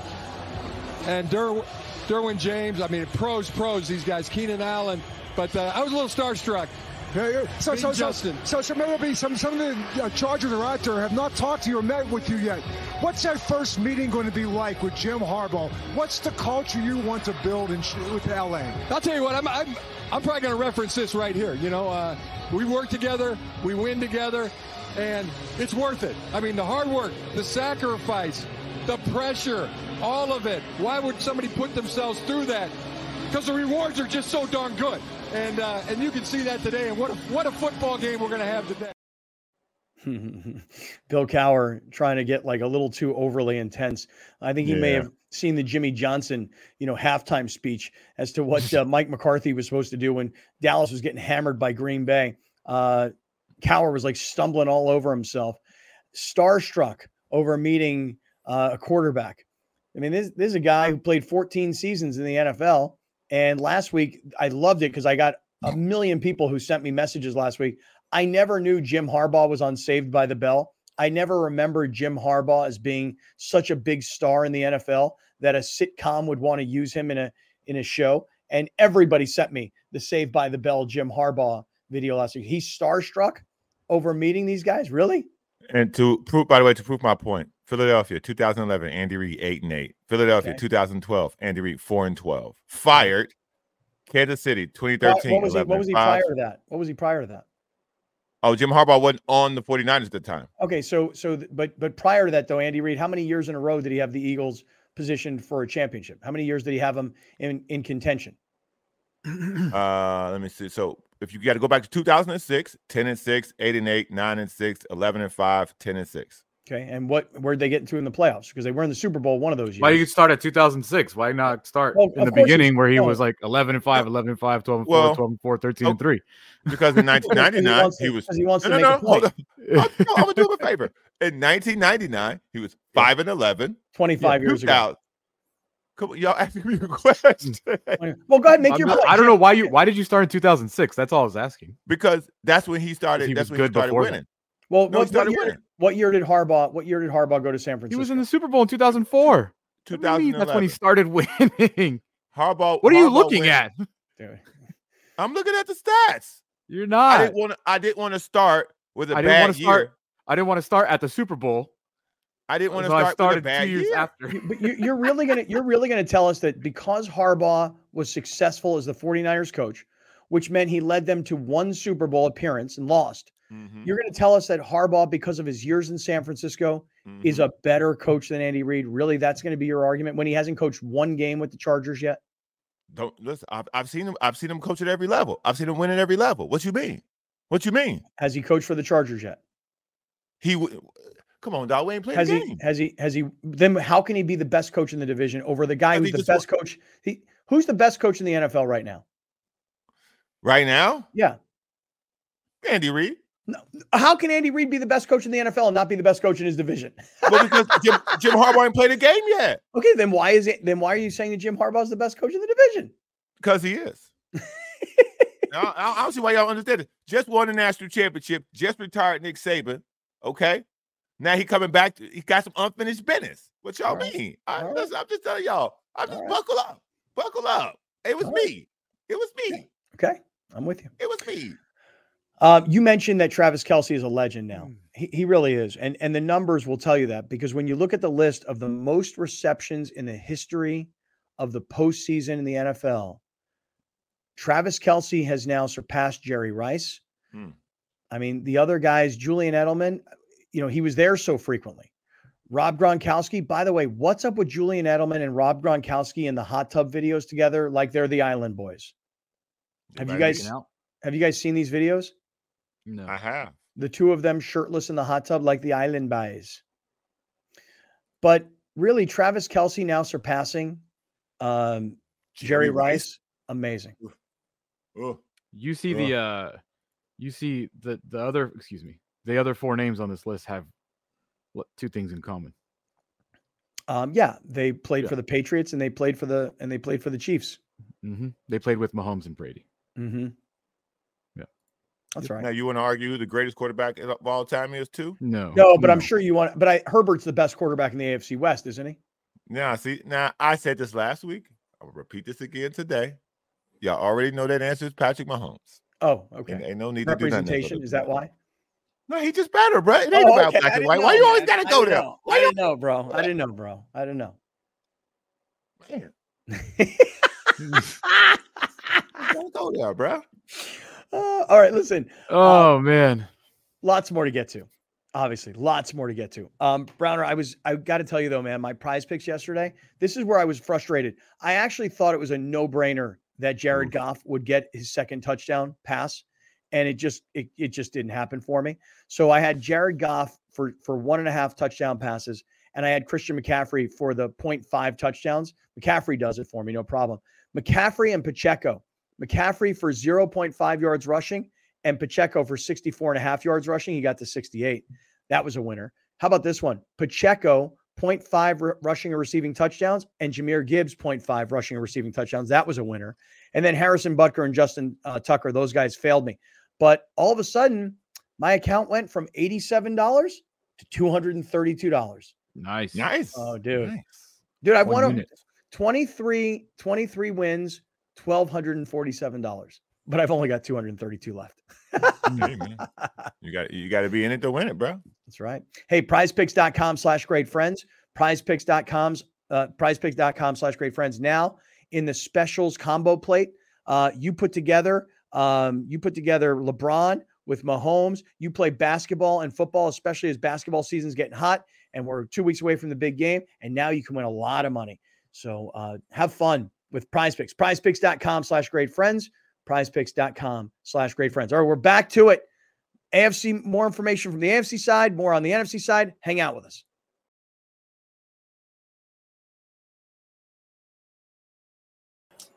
And Der- Derwin James. I mean, pros, pros, these guys, Keenan Allen. But uh, I was a little starstruck. Yeah. So, so, Justin. So, so, so maybe some some of the uh, Chargers are out there have not talked to you or met with you yet. What's that first meeting going to be like with Jim Harbaugh? What's the culture you want to build in with LA? I'll tell you what. I'm I'm, I'm probably going to reference this right here. You know, uh, we work together, we win together, and it's worth it. I mean, the hard work, the sacrifice, the pressure, all of it. Why would somebody put themselves through that? Because the rewards are just so darn good, and uh, and you can see that today. And what a, what a football game we're going to have today. Bill Cowher trying to get like a little too overly intense. I think he may have seen the Jimmy Johnson, you know, halftime speech as to what uh, Mike McCarthy was supposed to do when Dallas was getting hammered by Green Bay. Uh, Cowher was like stumbling all over himself, starstruck over meeting uh, a quarterback. I mean, this, this is a guy who played 14 seasons in the NFL. And last week, I loved it because I got a million people who sent me messages last week. I never knew Jim Harbaugh was on Saved by the Bell. I never remembered Jim Harbaugh as being such a big star in the NFL that a sitcom would want to use him in a in a show. And everybody sent me the Saved by the Bell Jim Harbaugh video last week. He's starstruck over meeting these guys. Really? And to prove, by the way, to prove my point, Philadelphia, 2011, Andy Reid, eight and eight. Philadelphia, Okay. 2012, Andy Reid, four and 12. Fired. Kansas City, 2013, what was he? 11 What and was he prior to that? What was he prior to that? Oh, Jim Harbaugh wasn't on the 49ers at the time. Okay, so so but but prior to that though, Andy Reid, how many years in a row did he have the Eagles positioned for a championship? How many years did he have them in in contention? Uh, let me see. So if you got to go back to 2006, 10 and 6, 8 and 8, 9 and 6, 11 and 5, 10 and 6. Okay, and what where'd they get into in the playoffs? Because they were in the Super Bowl one of those years. Why you start at 2006? Why not start Well, in the beginning where he was like 11 and 5, 11 and 5, 12 and 4, Well, 12 and 4, 13 oh, and 3? Because in Because he 1999, wants he was. because he wants No, to no, make no. a Hold on. I'm, no, I'm gonna do him a favor. In 1999, he was five and 11. 25 years ago. 2000 Come on, y'all asking me a question Well, go ahead, and make I'm your not- point. I don't know why you why did you start in 2006? That's all I was asking. because that's when he started. He that's was when he started before that. winning. Well, No, he what, what, started winning. What year did Harbaugh? What year did Harbaugh go to San Francisco? He was in the Super Bowl in 2004. What do you mean? That's when he started winning. Harbaugh. What are you looking went- at? I'm looking at the stats. You're I not. didn't want. to. I didn't want to start with a I didn't bad want start. year. I didn't want to start at the Super Bowl. I didn't want to so I start with a started bad two years year. after. But you, you're really gonna you're really gonna tell us that because Harbaugh was successful as the 49ers coach, which meant he led them to one Super Bowl appearance and lost. Mhm, You're going to tell us that Harbaugh, because of his years in San Francisco, is mhm. a better coach than Andy Reid. Really, that's going to be your argument when he hasn't coached one game with the Chargers yet. Don't listen. I've, I've seen him. I've seen him coach at every level. I've seen him win at every level. What you mean? What you mean? Has he coached for the Chargers yet? He w- come on, dog. We ain't playing Has he? Has he? Has he? Then how can he be the best coach in the division over the guy who's the best coach? He who's the best coach in the NFL right now? right now, Yeah. Andy Reid. How can Andy Reid be the best coach in the NFL and not be the best coach in his division? Well, because Jim, Jim Harbaugh ain't played a game yet. Okay, then why is it? Then why are you saying that Jim Harbaugh is the best coach in the division? Because he is. I, I, don't see why y'all understand it. Just won a national championship. Just retired Nick Saban. Okay. Now he coming back. To, he got some unfinished business. What y'all All right. mean? I, All right. listen, I'm just telling y'all. I'm just All right. buckle up. Buckle up. It was All me. It was me. Okay, I'm with you. It was me. Um, you mentioned that Travis Kelce is a legend now. Mm. He, he really is, and and the numbers will tell you that because when you look at the list of the most receptions in the history of the postseason in the NFL, Travis Kelce has now surpassed Jerry Rice. Hmm. I mean, the other guys, Julian Edelman, you know, he was there so frequently. Rob Gronkowski, by the way, what's up with Julian Edelman and Rob Gronkowski in the hot tub videos together like they're the Island Boys? Have you guys- Have you guys seen these videos? No. I have. the two of them shirtless in the hot tub like the island boys. But really, Travis Kelce now surpassing um, Jerry Rice. Amazing. Oh, You see the uh you see the the other excuse me. The other four names on this list have two things in common. Um, yeah, they played Yeah. for the Patriots and they played for the and they played for the Chiefs. hmm They played with Mahomes and Brady. Mm-hmm. Yeah. that's right. Now you want to argue who the greatest quarterback of all time is too? No. No, but I'm sure you want. But I Herbert's the best quarterback in the AFC West, isn't he? Now, see, now I said this last week. I will repeat this again today. Y'all already know that answer is Patrick Mahomes. Oh, And okay. ain't no need to do nothing. Representation is that why? No, he just better, bro. It ain't Oh, about okay. Black and white. know, Why you always gotta go didn't there? know. Why I you didn't know, bro. I didn't know, bro. I didn't know. Man, don't go there, bro. Uh, all right, listen. Oh man. Lots more to get to. Obviously, lots more to get to. Um, Browner, I was I got to tell you though, man, my prize picks yesterday. This is where I was frustrated. I actually thought it was a no brainer that Jared Goff would get his second touchdown pass, and it just it, it just didn't happen for me. So I had Jared Goff for for one and a half touchdown passes, and I had Christian McCaffrey for the 0.5 touchdowns. McCaffrey does it for me, no problem. McCaffrey and Pacheco. McCaffrey for 0.5 yards rushing and Pacheco for 64 and a half yards rushing. He got to 68. That was a winner. How about this one? Pacheco 0.5 r- rushing and receiving touchdowns and Jahmyr Gibbs 0.5 rushing and receiving touchdowns. That was a winner. And then Harrison Butker and Justin uh, Tucker, those guys failed me. But all of a sudden, my account went from $87 to $232. Nice. Nice. Oh, dude. Nice. Dude, I won a minute. 23, 23 wins, $1,247. But I've only got 232 left. Hey, man. You got you got to be in it to win it, bro. That's right. Hey, prizepicks.com slash great friends. Prizepicks.com's uh, prizepicks.com slash great friends. Now in the specials combo plate, uh, you put together um, you put together LeBron with Mahomes. You play basketball and football, especially as basketball season's getting hot, and we're two weeks away from the big game. And now you can win a lot of money. So uh, have fun with Prize Picks. Prizepicks.com slash great friends. Prizepicks.com slash great friends. All right, we're back to it. AFC, more information from the AFC side, more on the NFC side. Hang out with us.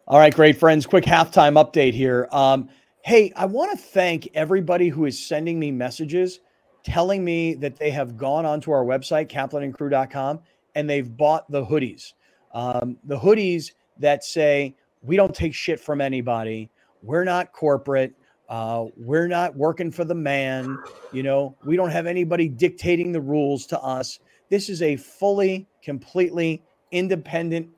All right, great friends. Quick halftime update here. Um, hey, I want to thank everybody who is sending me messages telling me that they have gone onto our website, kaplanandcrew.com, and they've bought the hoodies. Um, the hoodies that say, we don't take shit from anybody. We're not corporate. Uh, we're not working for the man. You know, we don't have anybody dictating the rules to us. This is a fully, completely independent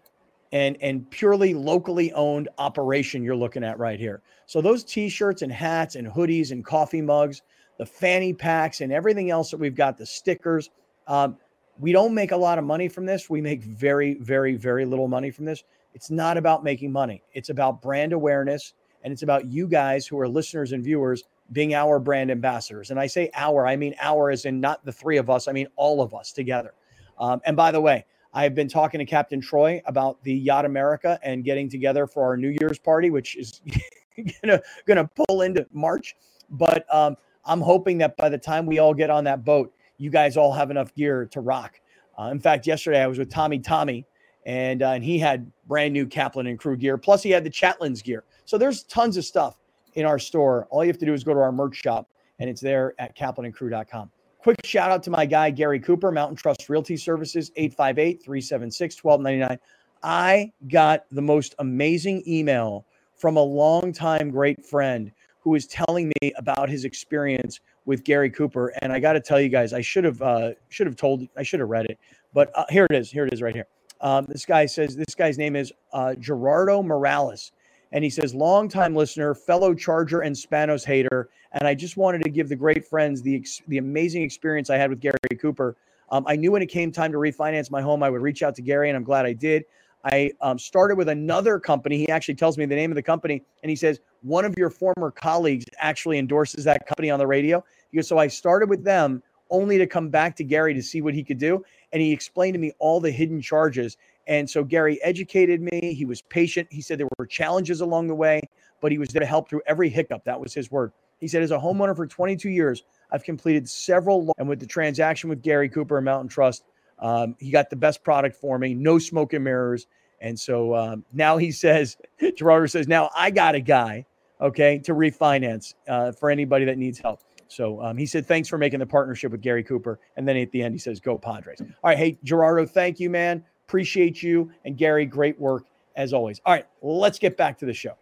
and and purely locally owned operation you're looking at right here. So those t-shirts and hats and hoodies and coffee mugs, the fanny packs and everything else that we've got, the stickers. Um, we don't make a lot of money from this. We make very, very, very little money from this. It's not about making money. It's about brand awareness and it's about you guys who are listeners and viewers being our brand ambassadors. And I say our, I mean our as in not the three of us, I mean all of us together. Um, and by the way, I've been talking to Captain Troy about the Yacht America and getting together for our New Year's party, which is gonna gonna pull into March. But um, I'm hoping that by the time we all get on that boat, you guys all have enough gear to rock. Uh, in fact, yesterday I was with Tommy Tommy, and uh, and he had brand new Kaplan and Crew gear. Plus, he had the Chatlin's gear. So there's tons of stuff in our store. All you have to do is go to our merch shop, and it's there at kaplanandcrew.com. Quick shout out to my guy, Gary Cooper, Mountain Trust Realty Services, 858 376 1299. I got the most amazing email from a longtime great friend who is telling me about his experience with Gary Cooper. And I got to tell you guys, I should have uh, should have told, I should have read it, but uh, here it is. Here it is, right here. Um, this guy says this guy's name is uh, Gerardo Morales, and he says longtime listener, fellow Charger and Spanos hater, and I just wanted to give the great friends the ex- the amazing experience I had with Gary Cooper. Um, I knew when it came time to refinance my home, I would reach out to Gary, and I'm glad I did. I um, started with another company. He actually tells me the name of the company, and he says one of your former colleagues actually endorses that company on the radio. He goes, so I started with them only to come back to Gary to see what he could do, and he explained to me all the hidden charges. And so Gary educated me. He was patient. He said there were challenges along the way, but he was there to help through every hiccup. That was his word. He said, as a homeowner for 22 years, I've completed several, lo- and with the transaction with Gary Cooper and Mountain Trust, um, he got the best product for me, no smoke and mirrors. And so um, now he says, Gerardo says, now I got a guy, okay, to refinance uh, for anybody that needs help. So um, he said, thanks for making the partnership with Gary Cooper. And then at the end, he says, go Padres. All right. Hey, Gerardo, thank you, man. Appreciate you. And Gary, great work as always. All right. Let's get back to the show.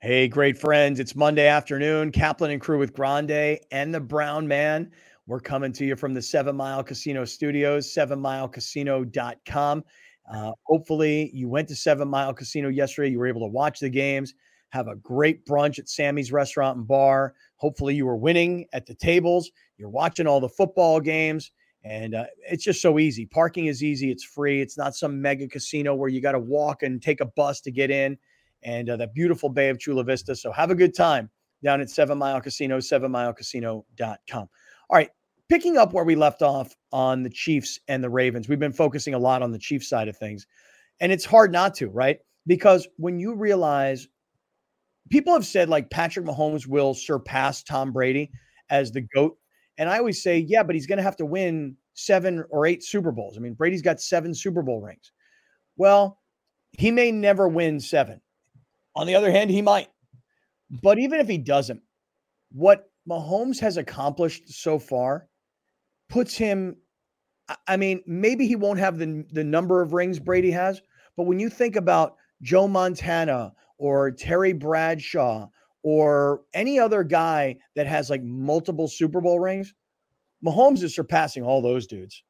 Hey, great friends. It's Monday afternoon. Kaplan and crew with Grande and the Brown Man. We're coming to you from the Seven Mile Casino Studios, sevenmilecasino.com. Uh, hopefully, you went to Seven Mile Casino yesterday. You were able to watch the games, have a great brunch at Sammy's Restaurant and Bar. Hopefully, you were winning at the tables. You're watching all the football games, and uh, it's just so easy. Parking is easy, it's free. It's not some mega casino where you got to walk and take a bus to get in. and uh, that beautiful bay of Chula Vista. So have a good time down at Seven Mile Casino, sevenmilecasino.com. All right, picking up where we left off on the Chiefs and the Ravens, we've been focusing a lot on the Chiefs side of things. And it's hard not to, right? Because when you realize people have said like Patrick Mahomes will surpass Tom Brady as the GOAT. And I always say, yeah, but he's going to have to win seven or eight Super Bowls. I mean, Brady's got seven Super Bowl rings. Well, he may never win seven. On the other hand, he might. But even if he doesn't, what Mahomes has accomplished so far puts him. I mean, maybe he won't have the, the number of rings Brady has, but when you think about Joe Montana or Terry Bradshaw or any other guy that has like multiple Super Bowl rings, Mahomes is surpassing all those dudes.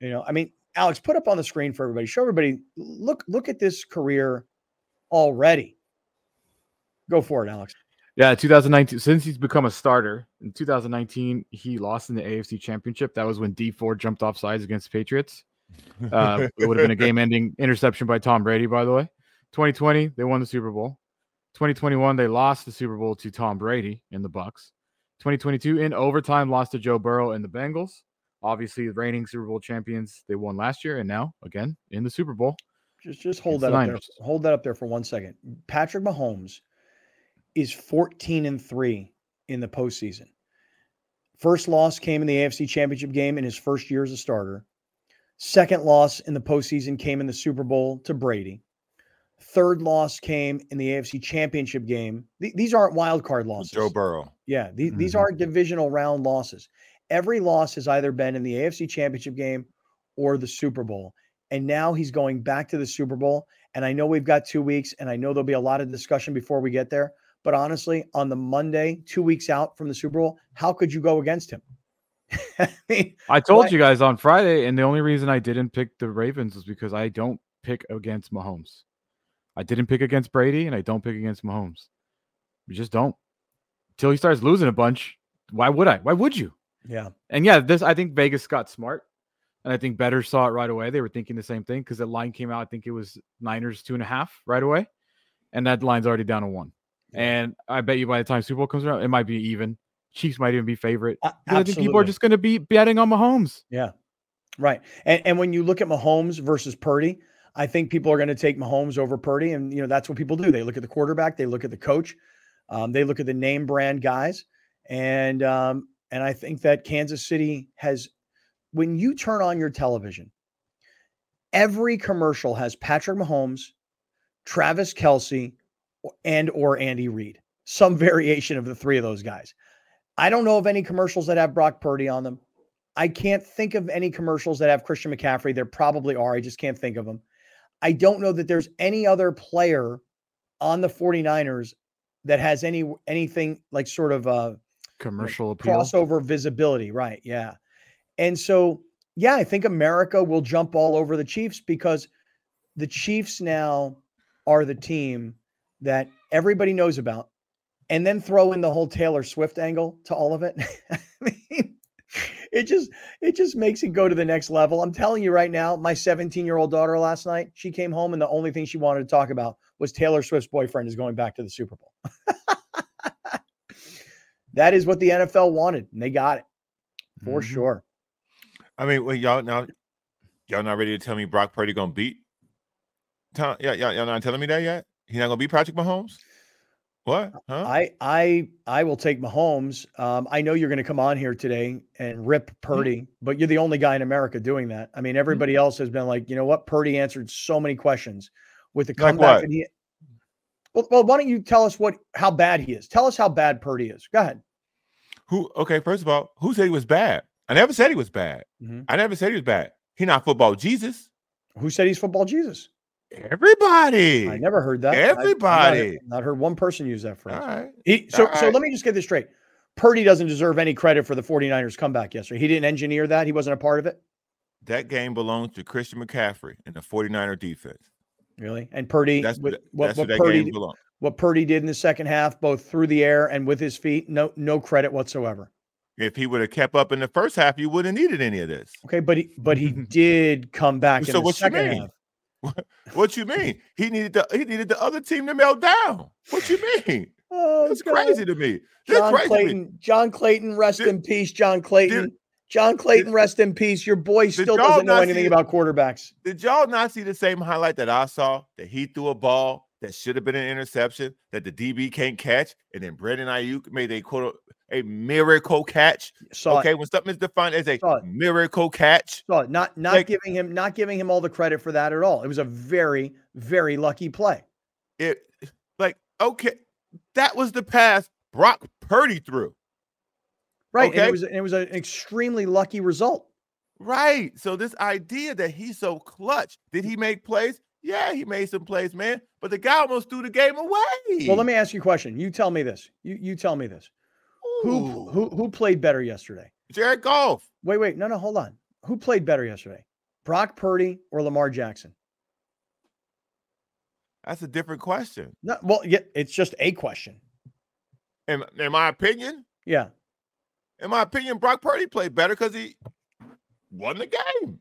You know, I mean, Alex, put up on the screen for everybody. Show everybody. Look, look at this career already. Go for it, Alex. Yeah, 2019. Since he's become a starter in 2019, he lost in the AFC Championship. That was when Dee Ford jumped off sides against Patriots. Uh, it would have been a game-ending interception by Tom Brady, by the way. 2020, they won the Super Bowl. 2021, they lost the Super Bowl to Tom Brady in the Bucks. 2022, in overtime, lost to Joe Burrow and the Bengals. Obviously, the reigning Super Bowl champions. They won last year, and now again in the Super Bowl. Just, just hold that up there. Hold that up there for one second. Patrick Mahomes is 14 and three in the postseason. First loss came in the AFC Championship game in his first year as a starter. Second loss in the postseason came in the Super Bowl to Brady. Third loss came in the AFC Championship game. Th- these aren't wild card losses. Joe Burrow. Yeah, th- mm-hmm. these aren't divisional round losses. Every loss has either been in the AFC Championship game or the Super Bowl. And now he's going back to the Super Bowl. And I know we've got two weeks, and I know there'll be a lot of discussion before we get there. But honestly, on the Monday, two weeks out from the Super Bowl, how could you go against him? I, mean, I told what? you guys on Friday, and the only reason I didn't pick the Ravens was because I don't pick against Mahomes. I didn't pick against Brady, and I don't pick against Mahomes. You just don't. Until he starts losing a bunch, why would I? Why would you? Yeah. And yeah, this I think Vegas got smart. And I think better saw it right away. They were thinking the same thing because the line came out. I think it was Niners two and a half right away. And that line's already down to one. And I bet you by the time Super Bowl comes around, it might be even. Chiefs might even be favorite. Uh, I think people are just going to be betting on Mahomes. Yeah. Right. And, and when you look at Mahomes versus Purdy, I think people are going to take Mahomes over Purdy. And, you know, that's what people do. They look at the quarterback, they look at the coach, um, they look at the name brand guys. And, um, and I think that Kansas City has, when you turn on your television, every commercial has Patrick Mahomes, Travis Kelce, and or Andy Reid, some variation of the three of those guys. I don't know of any commercials that have Brock Purdy on them. I can't think of any commercials that have Christian McCaffrey. There probably are. I just can't think of them. I don't know that there's any other player on the 49ers that has any anything like sort of uh, a commercial appeal. crossover visibility, right? Yeah. And so, yeah, I think America will jump all over the Chiefs because the Chiefs now are the team that everybody knows about. And then throw in the whole Taylor Swift angle to all of it. I mean, it just it just makes it go to the next level. I'm telling you right now, my 17 year old daughter last night, she came home and the only thing she wanted to talk about was Taylor Swift's boyfriend is going back to the Super Bowl. that is what the NFL wanted, and they got it for mm-hmm. sure. I mean, well, y'all now y'all not ready to tell me Brock Purdy gonna beat? Yeah, yeah, y'all not telling me that yet? He's not gonna beat Patrick Mahomes. What? Huh? I I I will take Mahomes. Um, I know you're going to come on here today and rip Purdy, mm-hmm. but you're the only guy in America doing that. I mean, everybody mm-hmm. else has been like, you know what? Purdy answered so many questions with the comeback. Like he, well, well, why don't you tell us what how bad he is? Tell us how bad Purdy is. Go ahead. Who? Okay, first of all, who said he was bad? I never said he was bad. Mm-hmm. I never said he was bad. He not football Jesus. Who said he's football Jesus? Everybody. I never heard that. Everybody. Not, not, heard one person use that phrase. All right. He, so, All so right. let me just get this straight. Purdy doesn't deserve any credit for the 49ers comeback yesterday. He didn't engineer that. He wasn't a part of it. That game belongs to Christian McCaffrey and the 49er defense. Really? And Purdy, that's what, what, what Purdy, what Purdy did in the second half, both through the air and with his feet, no, no credit whatsoever. If he would have kept up in the first half, you wouldn't have needed any of this. Okay, but he, but he did come back so in the second half. What you mean? He needed the he needed the other team to melt down. What you mean? Oh, That's God. crazy to me. That's John crazy. Clayton. John Clayton, rest Did- in peace. John Clayton. John Clayton, rest in peace. Your boy still doesn't know anything see- about quarterbacks. Did y'all not see the same highlight that I saw? That he threw a ball that should have been an interception that the DB can't catch, and then Brandon Aiyuk made a quote a miracle catch. Saw okay, it. when something is defined as a miracle catch, Saw it. Not not Like- giving him not giving him all the credit for that at all. It was a very very lucky play. it like okay, that was the pass Brock Purdy threw. Right. Okay. it was it was an extremely lucky result. Right. So this idea that he's so clutch, did he make plays? Yeah, he made some plays, man. But the guy almost threw the game away. Well, let me ask you a question. You tell me this. You you tell me this. Who who who played better yesterday? Jared Goff. Wait, wait. No, no, hold on. Who played better yesterday? Brock Purdy or Lamar Jackson? That's a different question. No, well, yeah, it's just a question. In, in my opinion, Yeah. in my opinion, Brock Purdy played better because he won the game.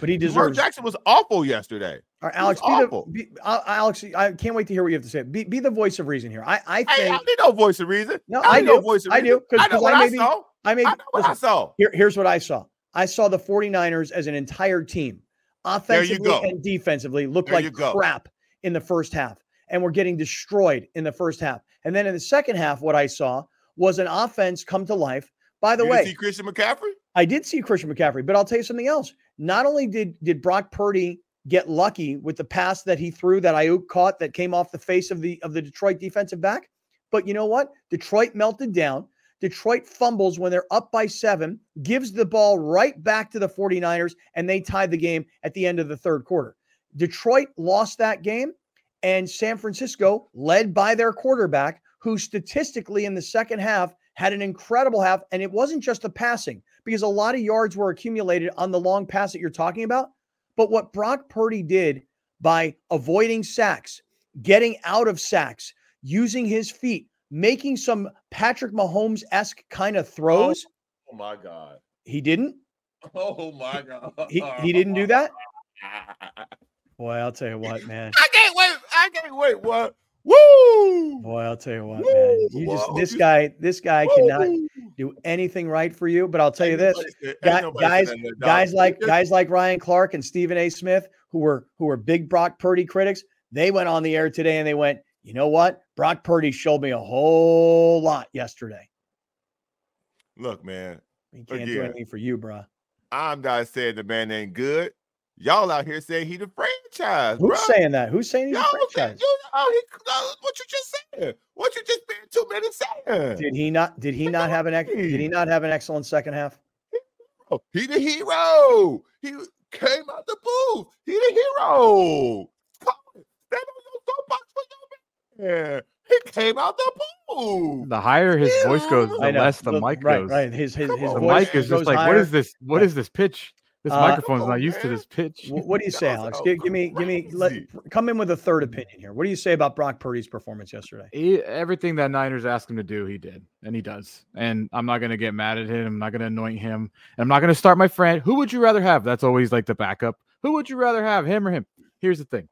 But he deserves Jackson was awful yesterday. All right, Alex, be the, be, uh, Alex, I can't wait to hear what you have to say. Be, be the voice of reason here. I, I I, I think don't need no voice of reason. No, I, I need no voice of I reason. do, I know 'cause what I I, may saw. I may I know what I saw. here, here's what I saw. I saw the 49ers as an entire team, offensively and defensively, look There like crap in the first half. And we're getting destroyed in the first half. And then in the second half, what I saw was an offense come to life. By the you way, see Christian McCaffrey? I did see Christian McCaffrey, but I'll tell you something else. Not only did did Brock Purdy get lucky with the pass that he threw that Aiyuk caught that came off the face of the of the Detroit defensive back, but you know what? Detroit melted down. Detroit fumbles when they're up by 7, gives the ball right back to the 49ers and they tied the game at the end of the third quarter. Detroit lost that game and San Francisco led by their quarterback who statistically in the second half had an incredible half and it wasn't just the passing because a lot of yards were accumulated on the long pass that you're talking about. But what Brock Purdy did by avoiding sacks, getting out of sacks, using his feet, making some Patrick Mahomes esque kind of throws, Oh my God. he didn't. Oh my God. He, he didn't do that. Boy, I'll tell you what, man. I can't wait. I can't wait. What? Woo! Boy, I'll tell you what, man. You just Whoa, this guy, this guy cannot do anything right for you. But I'll tell you this: nobody said- ain't guy- guys, said that, dog. guys like guys like Ryan Clark and Stephen A. Smith, who were who were big Brock Purdy critics, they went on the air today and they went, you know what? Brock Purdy showed me a whole lot yesterday. Look, man. He can't do anything for you, bruh. I'm not saying the man ain't good. Y'all out here saying he the franchise, Who's bruh. saying that? Who's saying he's Y'all a saying- franchise? you know, he, uh, what you just said? What you just spent two minutes saying? Did he not? Did he not have an? ex- Did he not have an excellent second half? Oh, he the hero. He came out the booth. He the hero. Come on, stand on your soapbox for your man. He came out the booth. The higher his voice goes, the less the Look, mic right, goes. Right, his his, Come his on, The voice mic is goes just like, what higher. is this? What Right. is this pitch? This Uh, microphone's not used to this pitch. What do you say, Alex? Give, give me, give me, let, crazy. come in with a third opinion here. What do you say about Brock Purdy's performance yesterday? He, everything that Niners asked him to do, he did, and he does. And I'm not going to get mad at him. I'm not going to anoint him. And I'm not going to start my friend. Who would you rather have? That's always like the backup. Who would you rather have, him or him? Here's the thing: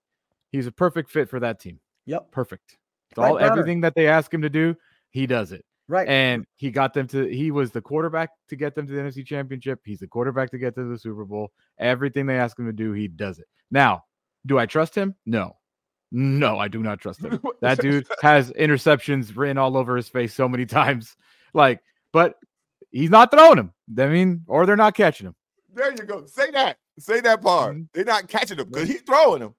he's a perfect fit for that team. Yep. Perfect. It's Right, all Browner. everything that they ask him to do, he does it. Right. And he got them to. He was the quarterback to get them to the NFC Championship. He's the quarterback to get to the Super Bowl. Everything they ask him to do, he does it. Now, do I trust him? No. No, I do not trust him. That dude has interceptions written all over his face so many times. Like, but he's not throwing them. I mean, or they're not catching him. There you go. Say that. Say that part. Mhm. They're not catching him because he's throwing them.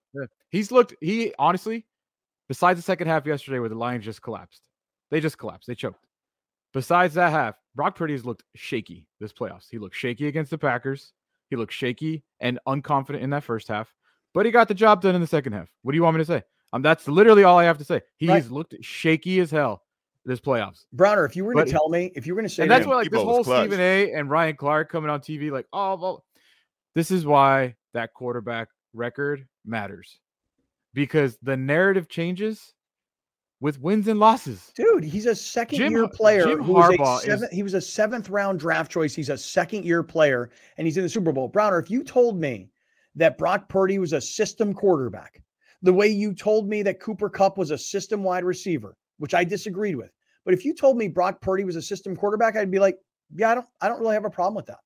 He's looked. He honestly, besides the second half yesterday, where the Lions just collapsed, they just collapsed. They choked. Besides that half, Brock Purdy has looked shaky this playoffs. He looked shaky against the Packers. He looked shaky and unconfident in that first half, but he got the job done in the second half. What do you want me to say? Um, that's literally all I have to say. He's Right. looked shaky as hell this playoffs. Browner, if you were But- to tell me, if you were going to say, and that's me, what like this Deebo was whole clutch. Stephen A. and Ryan Clark coming on TV, like, oh, well, this is why that quarterback record matters because the narrative changes with wins and losses. dude, he's a second Jim year player Jim who was a Harbaugh is- he was a seventh round draft choice. He's a second year player and he's in the Super Bowl. Browner, if you told me that Brock Purdy was a system quarterback, the way you told me that Cooper Kupp was a system wide receiver, which I disagreed with. But if you told me Brock Purdy was a system quarterback, I'd be like, yeah, I don't, I don't really have a problem with that.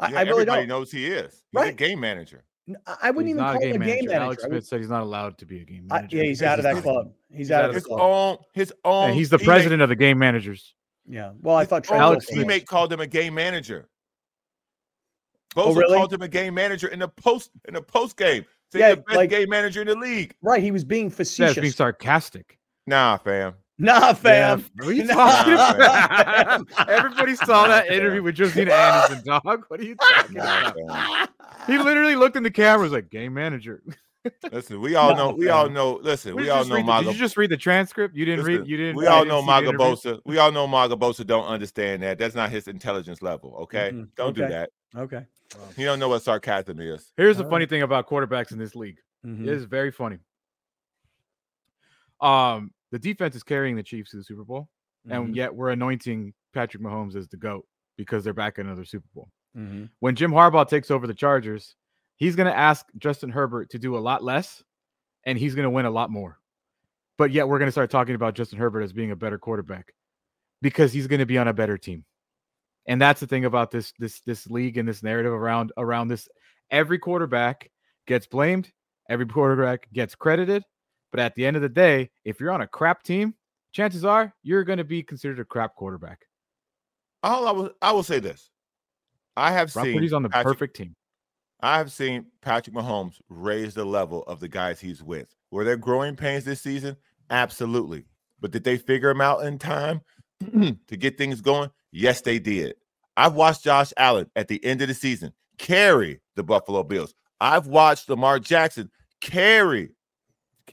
I, Yeah, I really everybody don't. knows he is. He's a Right. game manager. N- I I wouldn't He's even not call him a game manager. Alex I would- Smith said he's not allowed to be a game I- manager. yeah, he's out of that club. He's, he's out out of of His club. own, his own. And he's the teammate- president of the game managers. Yeah. Well, I thought his Trent Alex Wilson was. Teammate called him a game manager. Oh, Bosa really? called him a game manager in the post in the post game. Say Yeah, the best like- game manager in the league. Right. He was being Yeah, facetious. it's being sarcastic. Nah, fam. Nah, fam. Yeah, what are you Nah, talking fam. about? Everybody saw that interview with Josina Anderson, dog. What are you talking Nah, about? fam. He literally looked in the camera, was like, "Game manager." Listen, we all know. We all know. Listen, Did we all know the- Maga. Did you just read the transcript? You didn't Listen, read. You didn't. we all know Maga interview. Bosa. We all know Maga Bosa don't understand that. That's not his intelligence level. Okay, Mhm. don't do that. Okay. He don't know what sarcasm is. Here's the All funny thing about quarterbacks in this league. Mhm. It is very funny. Um, the defense is carrying the Chiefs to the Super Bowl, and Mhm. yet we're anointing Patrick Mahomes as the GOAT because they're back in another Super Bowl. Mhm. When Jim Harbaugh takes over the Chargers, he's going to ask Justin Herbert to do a lot less, and he's going to win a lot more. But yet we're going to start talking about Justin Herbert as being a better quarterback because he's going to be on a better team. And that's the thing about this this this league and this narrative around around this. Every quarterback gets blamed, every quarterback gets credited, but at the end of the day, if you're on a crap team, chances are you're going to be considered a crap quarterback. All I will, I will say this: I have Brock seen Purdy's on the Patrick- perfect team. I have seen Patrick Mahomes raise the level of the guys he's with. Were there growing pains this season? Absolutely. But did they figure him out in time to get things going? Yes, they did. I've watched Josh Allen at the end of the season carry the Buffalo Bills. I've watched Lamar Jackson carry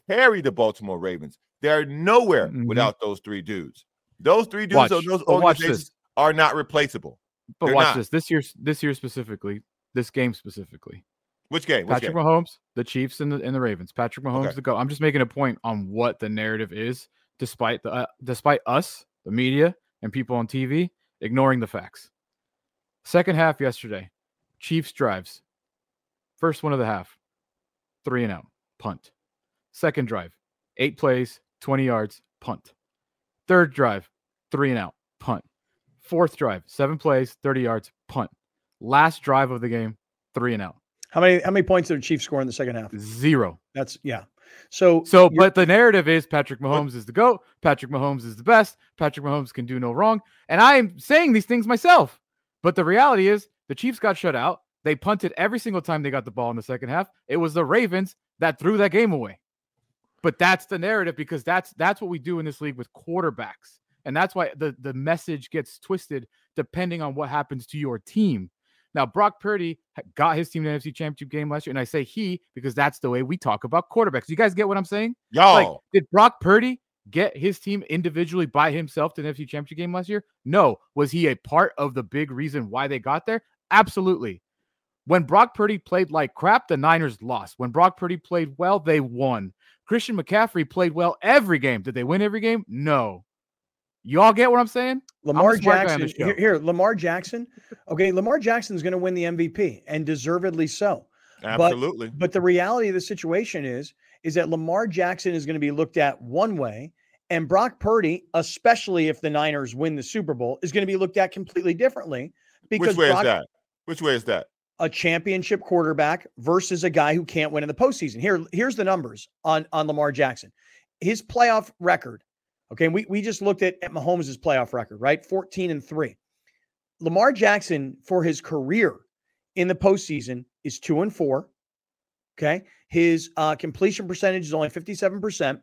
carry the Baltimore Ravens. They're nowhere Mhm. without those three dudes. Those three dudes Watch, those watch organizations are not replaceable. But They're watch not. this. This year, this year specifically, this game specifically. Which game? Which Patrick game? Mahomes, the Chiefs, and the and the Ravens. Patrick Mahomes, Okay. the go. I'm just making a point on what the narrative is, despite the uh, despite us, the media, and people on TV ignoring the facts. Second half yesterday, Chiefs drives. First one of the half, three and out, punt. Second drive, eight plays, 20 yards, punt. Third drive, three and out, punt. Fourth drive, seven plays, 30 yards, punt. Last drive of the game, three and out, How many how many points did the Chiefs score in the second half? zero. That's yeah. So So, but the narrative is Patrick Mahomes is the GOAT. Patrick Mahomes is the best. Patrick Mahomes can do no wrong. And I am saying these things myself. But the reality is the Chiefs got shut out. They punted every single time they got the ball in the second half. It was the Ravens that threw that game away. But that's the narrative because that's that's what we do in this league with quarterbacks. And that's why the, the message gets twisted depending on what happens to your team. Now, Brock Purdy got his team to the NFC Championship game last year, and I say he because that's the way we talk about quarterbacks. You guys get what I'm saying? Y'all. Like, did Brock Purdy get his team individually by himself to the NFC Championship game last year? No. Was he a part of the big reason why they got there? Absolutely. When Brock Purdy played like crap, the Niners lost. When Brock Purdy played well, they won. Christian McCaffrey played well every game. Did they win every game? No. Y'all get what I'm saying? Lamar smart guy on Jackson here, here, Lamar Jackson. Okay, Lamar Jackson's going to win the MVP and deservedly so. Absolutely. But the reality of the situation is is that Lamar Jackson is going to be looked at one way and Brock Purdy, especially if the Niners win the Super Bowl, is going to be looked at completely differently because Which way Brock, is that? Which way is that? A championship quarterback versus a guy who can't win in the postseason. Here, here's the numbers on on Lamar Jackson. His playoff record. Okay, we we just looked at, at Mahomes' playoff record, right? 14 and 3. Lamar Jackson for his career in the postseason is two and four. Okay. His uh, completion percentage is only 57%.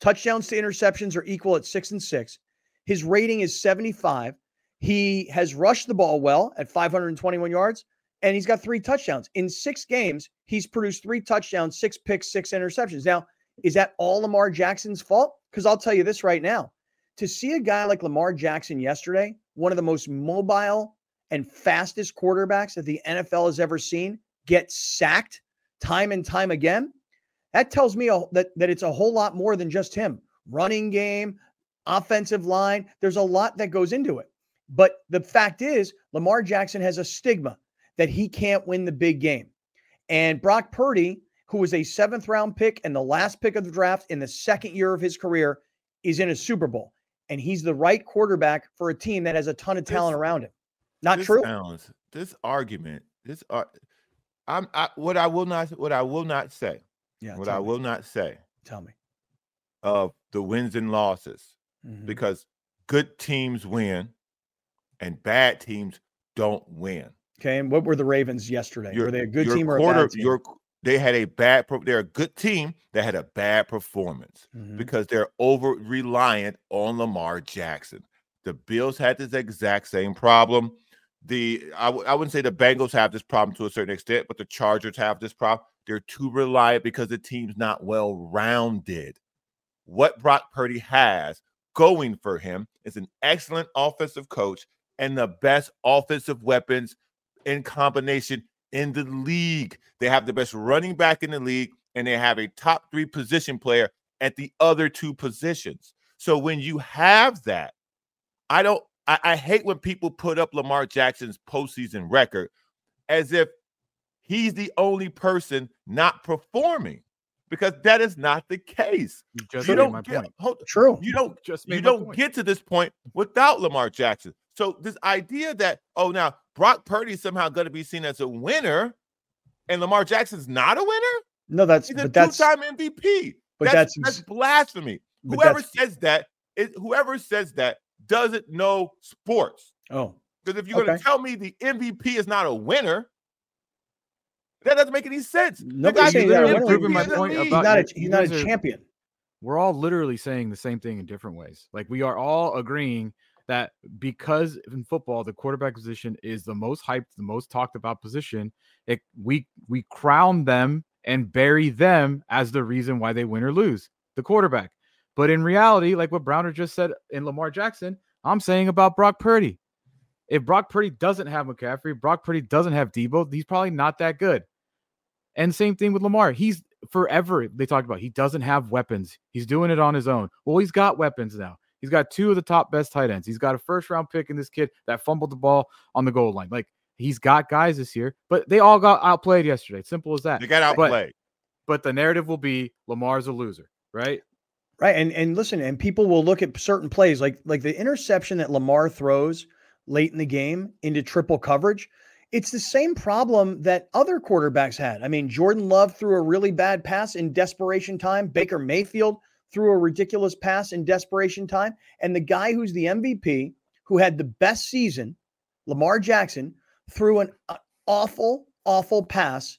Touchdowns to interceptions are equal at six and six. His rating is 75. He has rushed the ball well at 521 yards, and he's got three touchdowns. In six games, he's produced three touchdowns, six picks, six interceptions. Now, is that all Lamar Jackson's fault? Because I'll tell you this right now to see a guy like Lamar Jackson yesterday, one of the most mobile and fastest quarterbacks that the NFL has ever seen, get sacked time and time again, that tells me that, that it's a whole lot more than just him. Running game, offensive line, there's a lot that goes into it. But the fact is, Lamar Jackson has a stigma that he can't win the big game. And Brock Purdy, who was a seventh round pick and the last pick of the draft in the second year of his career, is in a Super Bowl. And he's the right quarterback for a team that has a ton of talent This- around him. Not this true? Sounds, this argument, this ar- I'm I, what I will not what I will not say, Yeah. what I me. will not say tell me. of the wins and losses Mhm. because good teams win and bad teams don't win. Okay. And what were the Ravens yesterday? Your- were they a good team or a quarter, bad team? Your, they had a bad. They're a good team that had a bad performance Mhm. because they're over reliant on Lamar Jackson. The Bills had this exact same problem. The I w- I wouldn't say the Bengals have this problem to a certain extent, but the Chargers have this problem. They're too reliant because the team's not well rounded. What Brock Purdy has going for him is an excellent offensive coach and the best offensive weapons in combination in the league. They have the best running back in the league, and they have a top three position player at the other two positions. So when you have that, I don't. I, I hate when people put up Lamar Jackson's postseason record as if he's the only person not performing, because that is not the case. You just you made don't my get, point. hold- True. you don't Just you don't point. get to this point without Lamar Jackson. So this idea that oh now Brock Purdy is somehow going to be seen as a winner, and Lamar Jackson's not a winner. No, that's He's a but two-time MVP. but that's, that's, that's blasphemy. Whoever that's- says that, is, whoever says that doesn't know sports. oh Because if you're going to tell me the MVP is not a winner, that doesn't make any sense. The Nobody's guy's saying that. MVP You're proving my point league. he's about not a you- he's not a guys are- champion. we're all literally saying the same thing in different ways. Like we are all agreeing that because in football the quarterback position is the most hyped, the most talked about position, it we we crown them and bury them as the reason why they win or lose, the quarterback. But in reality, like what Browner just said in Lamar Jackson, I'm saying about Brock Purdy. If Brock Purdy doesn't have McCaffrey, Brock Purdy doesn't have Deebo, he's probably not that good. And same thing with Lamar. He's forever they talked about he doesn't have weapons. He's doing it on his own. Well, he's got weapons now. He's got two of the top best tight ends. He's got a first round pick in this kid that fumbled the ball on the goal line. Like he's got guys this year, but they all got outplayed yesterday. Simple as that. They got But- outplayed. But the narrative will be Lamar's a loser, right? Right. And and listen, and people will look at certain plays like like the interception that Lamar throws late in the game into triple coverage. It's the same problem that other quarterbacks had. I mean, Jordan Love threw a really bad pass in desperation time. Baker Mayfield threw a ridiculous pass in desperation time. And the guy who's the MVP, who had the best season, Lamar Jackson, threw an uh, awful, awful pass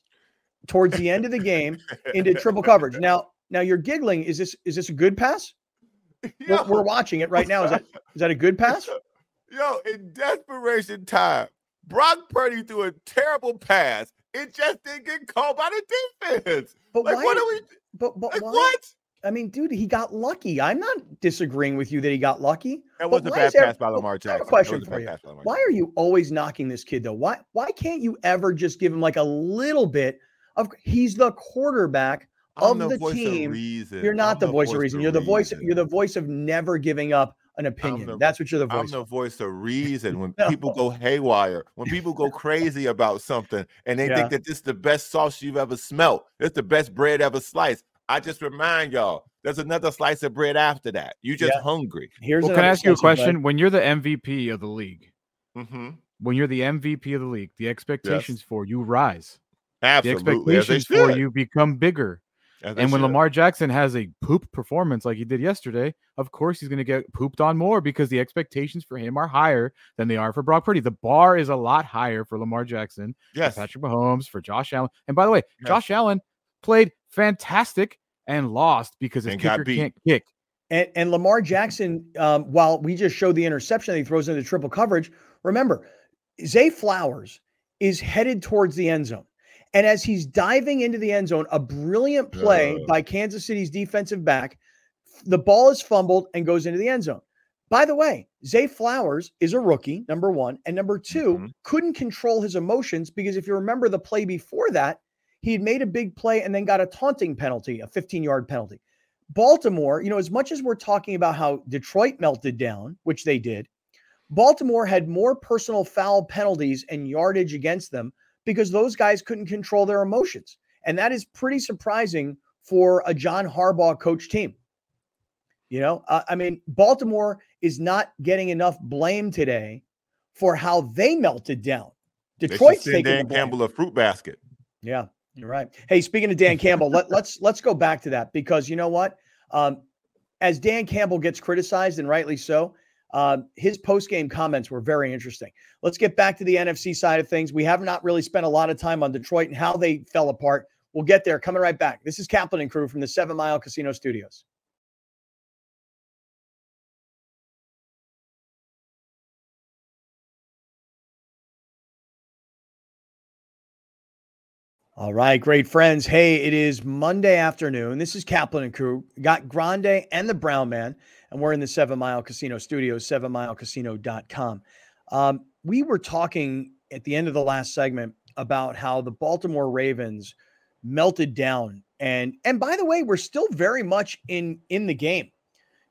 towards the end of the game into triple coverage. Now, now you're giggling. Is this is this a good pass? We're, Yo, we're watching it right now. Is that is that a good pass? yo, in desperation time, Brock Purdy threw a terrible pass. It just didn't get called by the defense. But Like, why? what are we? but but Like, why? what? I mean, dude, he got lucky. I'm not disagreeing with you that he got lucky. That was a bad pass by Lamar I have a Jackson. Question for you. pass by Lamar Why are you always knocking this kid though? Why why can't you ever just give him like a little bit of? He's the quarterback. Of the voice team, reason. You're not I'm the voice of reason. You're the voice. reason. You're the voice of never giving up an opinion. the- That's what you're the voice. I'm the of. voice of reason. When No. people go haywire, when people go crazy about something, and they Yeah. think that this is the best sauce you've ever smelt, it's the best bread ever sliced. I just remind y'all, there's another slice of bread after that. You just Yeah. hungry. Here's Well, can I ask you a slice of bread. question? When you're the MVP of the league, hmm when you're the MVP of the league, the expectations for you rise. Absolutely, as they expectations for you become bigger. And when should. Lamar Jackson has a poop performance like he did yesterday, of course he's going to get pooped on more because the expectations for him are higher than they are for Brock Purdy. The bar is a lot higher for Lamar Jackson, yes, for Patrick Mahomes, for Josh Allen. And by the way, Yes. Josh Allen played fantastic and lost because his And kicker can't kick. And, and Lamar Jackson, um, while we just showed the interception that he throws into triple coverage, remember, Zay Flowers is headed towards the end zone. And as he's diving into the end zone, a brilliant play Yeah. by Kansas City's defensive back, the ball is fumbled and goes into the end zone. By the way, Zay Flowers is a rookie, number one. And number 2 Mhm. couldn't control his emotions because if you remember the play before that, he had made a big play and then got a taunting penalty, a 15 yard penalty. Baltimore, you know, as much as we're talking about how Detroit melted down, which they did, Baltimore had more personal foul penalties and yardage against them because those guys couldn't control their emotions. And that is pretty surprising for a John Harbaugh coach team. You know, uh, I mean, Baltimore is not getting enough blame today for how they melted down. Detroit's taking Dan Campbell a fruit basket. Yeah, you're right. Hey, speaking of Dan Campbell, let, us let's, let's go back to that because you know what? Um, as Dan Campbell gets criticized and rightly so, um, his post game comments were very interesting. Let's get back to the NFC side of things. We have not really spent a lot of time on Detroit and how they fell apart. We'll get there. Coming right back. This is Kaplan and crew from the Seven Mile Casino Studios. All right, great friends. Hey, it is Monday afternoon. This is Kaplan and crew. Got Grande and the Brown Man, and we're in the Seven Mile Casino Studios, sevenmilecasino.com. Um, we were talking at the end of the last segment about how the Baltimore Ravens melted down, and and by the way, we're still very much in in the game.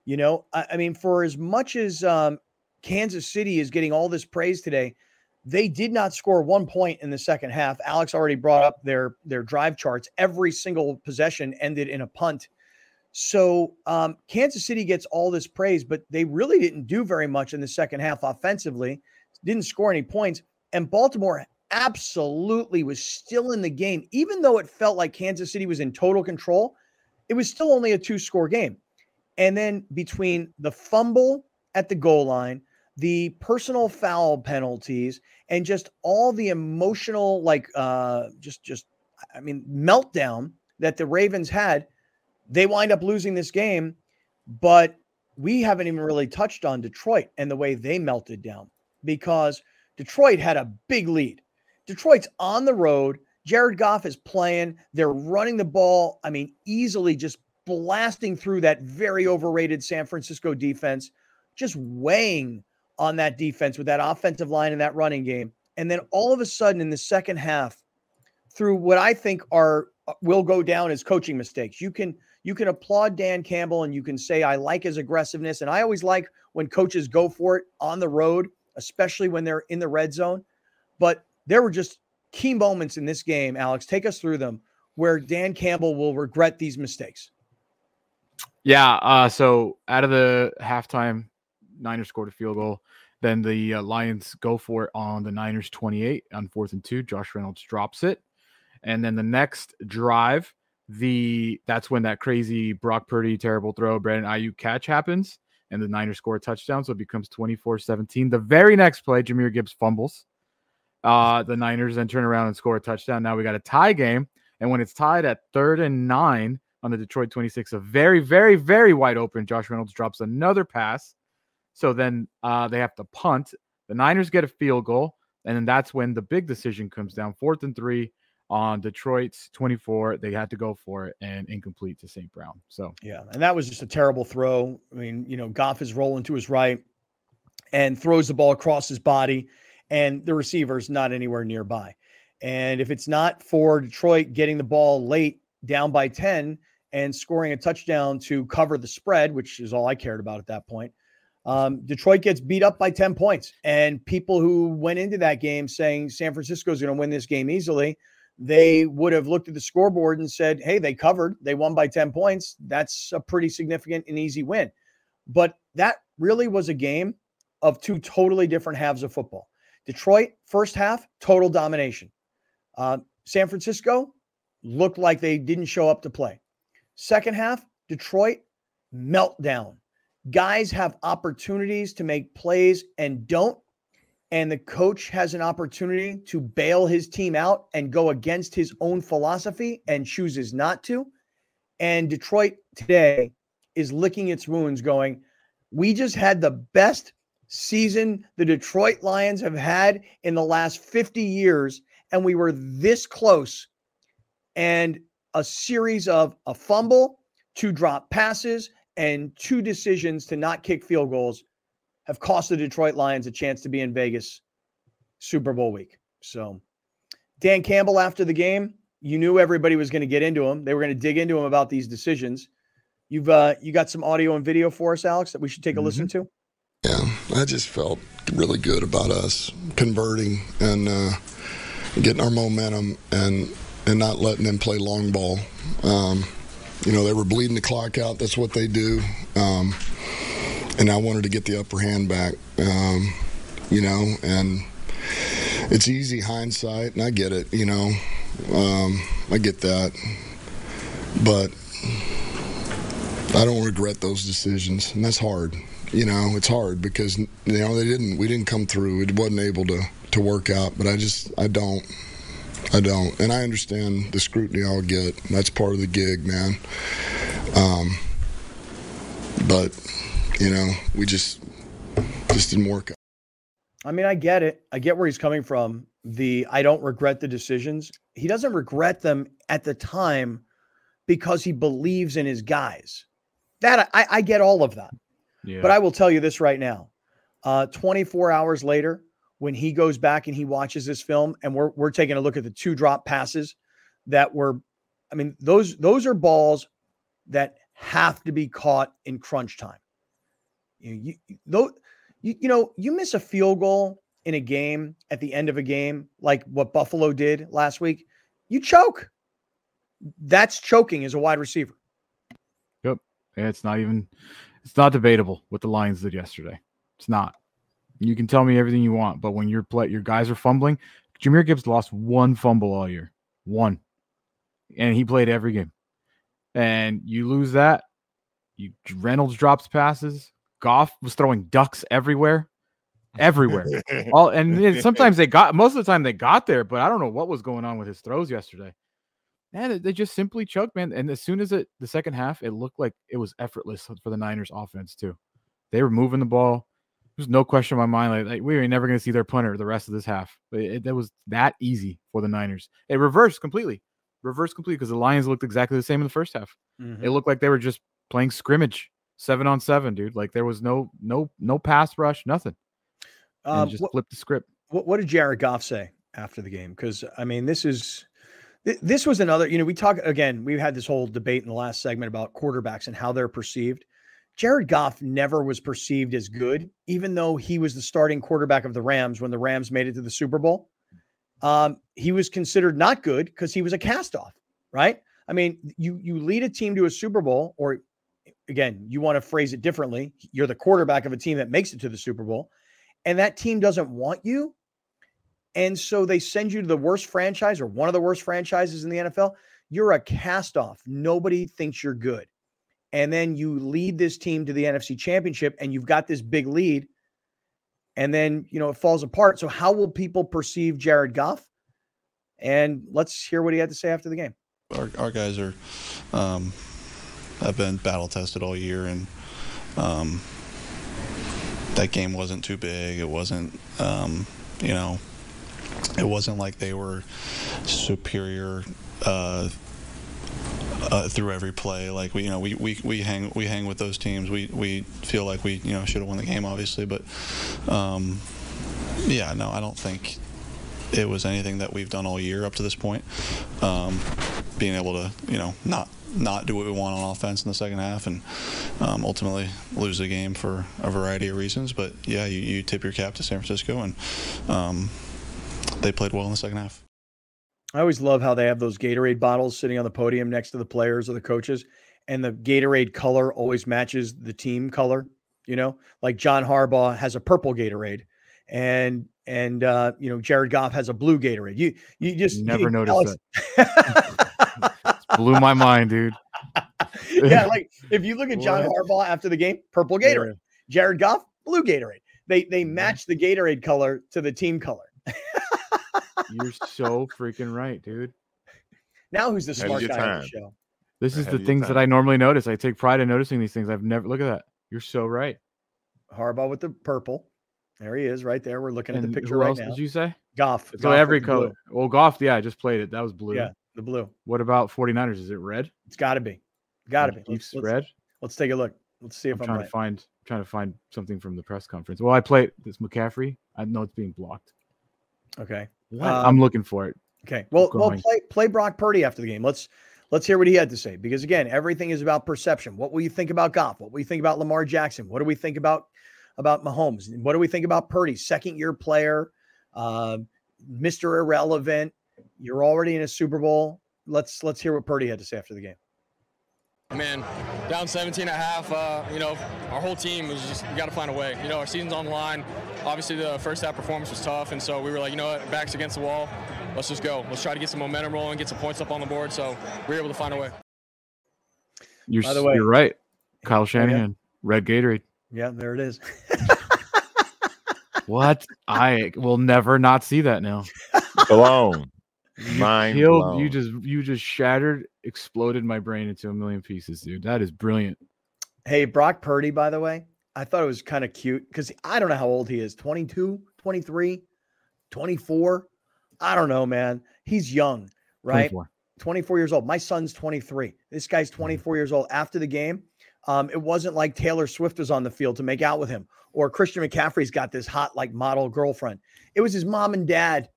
You know, I, I mean, for as much as um, Kansas City is getting all this praise today they did not score one point in the second half. Alex already brought up their their drive charts. Every single possession ended in a punt. So um, Kansas City gets all this praise, but they really didn't do very much in the second half offensively. Didn't score any points, and Baltimore absolutely was still in the game, even though it felt like Kansas City was in total control. It was still only a two score game. And then between the fumble at the goal line, the personal foul penalties and just all the emotional like uh just just i mean meltdown that the ravens had they wind up losing this game but we haven't even really touched on detroit and the way they melted down because detroit had a big lead. Detroit's on the road. Jared goff is playing. They're running the ball i mean easily just blasting through that very overrated san francisco defense just weighing on that defense with that offensive line and that running game. And then all of a sudden in the second half, through what I think are uh, will go down as coaching mistakes. You can you can applaud Dan Campbell and you can say I like his aggressiveness and I always like when coaches go for it on the road, especially when they're in the red zone. But there were just key moments in this game, Alex. Take us through them where Dan Campbell will regret these mistakes. Yeah. Uh, so out of the halftime, Niners scored a field goal. Then the uh, Lions go for it on the Niners 28 on fourth and two. Josh Reynolds drops it. And then the next drive, the that's when that crazy Brock Purdy terrible throw, Brandon Aiyuk catch happens, and the Niners score a touchdown. So it becomes 24 17. The very next play, Jahmyr Gibbs fumbles. Uh, the Niners then turn around and score a touchdown. Now we got a tie game. And when it's tied at third and nine on the Detroit 26, a very, very, very wide open, Josh Reynolds drops another pass so then uh, they have to punt. The Niners get a field goal, and then that's when the big decision comes down. Fourth and three on Detroit's 24. They had to go for it and incomplete to St. Brown. So yeah, and that was just a terrible throw. I mean, you know, Goff is rolling to his right and throws the ball across his body, and the receiver's not anywhere nearby. And if it's not for Detroit getting the ball late down by 10 and scoring a touchdown to cover the spread, which is all I cared about at that point, um, Detroit gets beat up by 10 points. And people who went into that game saying San Francisco is going to win this game easily, they would have looked at the scoreboard and said, hey, they covered. They won by 10 points. That's a pretty significant and easy win. But that really was a game of two totally different halves of football. Detroit, first half, total domination. Uh, San Francisco looked like they didn't show up to play. Second half, Detroit, meltdown guys have opportunities to make plays and don't. And the coach has an opportunity to bail his team out and go against his own philosophy and chooses not to. And Detroit today is licking its wounds, going, We just had the best season the Detroit Lions have had in the last 50 years. And we were this close. And a series of a fumble, two drop passes, and two decisions to not kick field goals have cost the Detroit Lions a chance to be in Vegas Super Bowl week. So, Dan Campbell, after the game, you knew everybody was going to get into him. They were going to dig into him about these decisions. You've uh, you got some audio and video for us, Alex, that we should take a mm-hmm. listen to. Yeah, I just felt really good about us converting and. Uh, getting our momentum and and not letting them play long ball. Um, you know, they were bleeding the clock out. That's what they do. Um, and I wanted to get the upper hand back. Um, you know, and it's easy hindsight, and I get it. You know, um, I get that, but I don't regret those decisions, and that's hard. You know, it's hard because you know they didn't. We didn't come through. It wasn't able to to work out. But I just I don't. I don't, and I understand the scrutiny I'll get. That's part of the gig, man. Um, but you know, we just just didn't work out. I mean, I get it. I get where he's coming from. The I don't regret the decisions. He doesn't regret them at the time because he believes in his guys. That I, I get all of that. Yeah. But I will tell you this right now. Uh, 24 hours later, when he goes back and he watches this film, and we're we're taking a look at the two drop passes that were, I mean, those those are balls that have to be caught in crunch time. You, you, though, you, you know, you miss a field goal in a game at the end of a game, like what Buffalo did last week, you choke. That's choking as a wide receiver. Yep. It's not even it's not debatable what the Lions did yesterday. It's not. You can tell me everything you want, but when your play your guys are fumbling, Jahmyr Gibbs lost one fumble all year. One. And he played every game. And you lose that. You Reynolds drops passes. Goff was throwing ducks everywhere. Everywhere. all and sometimes they got most of the time they got there, but I don't know what was going on with his throws yesterday. Man, they just simply choked, man. And as soon as it the second half, it looked like it was effortless for the Niners offense too. They were moving the ball. There's no question in my mind. Like, like we were never going to see their punter the rest of this half. It, it, was that easy for the Niners. It reversed completely, reversed completely because the Lions looked exactly the same in the first half. Mm-hmm. It looked like they were just playing scrimmage, seven on seven, dude. Like there was no no no pass rush, nothing. Um, just what, flipped the script. What, what did Jared Goff say after the game? Because I mean, this is this was another, you know, we talk again, we've had this whole debate in the last segment about quarterbacks and how they're perceived. Jared Goff never was perceived as good, even though he was the starting quarterback of the Rams when the Rams made it to the Super Bowl. Um, he was considered not good because he was a cast off, right? I mean, you you lead a team to a Super Bowl, or again, you want to phrase it differently. You're the quarterback of a team that makes it to the Super Bowl, and that team doesn't want you. And so they send you to the worst franchise or one of the worst franchises in the NFL. You're a cast off. Nobody thinks you're good. And then you lead this team to the NFC championship and you've got this big lead. And then, you know, it falls apart. So, how will people perceive Jared Goff? And let's hear what he had to say after the game. Our, our guys are, um, have been battle tested all year. And, um, that game wasn't too big. It wasn't, um, you know, it wasn't like they were superior uh, uh, through every play. Like we, you know, we, we, we hang we hang with those teams. We we feel like we you know should have won the game, obviously, but um, yeah, no, I don't think it was anything that we've done all year up to this point. Um, being able to you know not not do what we want on offense in the second half and um, ultimately lose the game for a variety of reasons. But yeah, you, you tip your cap to San Francisco and um, they played well in the second half. I always love how they have those Gatorade bottles sitting on the podium next to the players or the coaches, and the Gatorade color always matches the team color. You know, like John Harbaugh has a purple Gatorade, and and uh, you know Jared Goff has a blue Gatorade. You you just never you, noticed that. blew my mind, dude. yeah, like if you look at John Harbaugh after the game, purple Gatorade. Jared Goff, blue Gatorade. They they match the Gatorade color to the team color. You're so freaking right, dude. Now who's the smart guy on the show? This is the things that I normally notice. I take pride in noticing these things. I've never look at that. You're so right. Harbaugh with the purple. There he is, right there. We're looking and at the picture right now. Did you say Goff? So every color. Well, Goff. Yeah, I just played it. That was blue. Yeah, the blue. What about 49ers? Is it red? It's got to be. Got to be. Let's, let's, red. Let's take a look. Let's see if I'm, I'm trying right. to find. I'm trying to find something from the press conference. Well, I played this McCaffrey. I know it's being blocked. Okay. Um, I'm looking for it. Okay. Well, well, play play Brock Purdy after the game. Let's let's hear what he had to say because again, everything is about perception. What will you think about Goff? What will you think about Lamar Jackson? What do we think about about Mahomes? What do we think about Purdy, second year player? Uh, Mr. Irrelevant. You're already in a Super Bowl. Let's let's hear what Purdy had to say after the game. Man, down 17 and a half, uh, you know, our whole team was just, we got to find a way. You know, our season's on the line. Obviously, the first half performance was tough, and so we were like, you know what, backs against the wall. Let's just go. Let's try to get some momentum rolling, get some points up on the board. So we were able to find a way. You're, By the way- you're right. Kyle yeah. Shanahan, red Gatorade. Yeah, there it is. What? I will never not see that now. Blown. Mind Killed blown. you just you just shattered, exploded my brain into a million pieces, dude. That is brilliant. Hey, Brock Purdy, by the way, I thought it was kind of cute because I don't know how old he is 22, 23, 24. I don't know, man. He's young, right? 24. 24 years old. My son's 23. This guy's 24 years old. After the game, um, it wasn't like Taylor Swift was on the field to make out with him or Christian McCaffrey's got this hot, like model girlfriend. It was his mom and dad.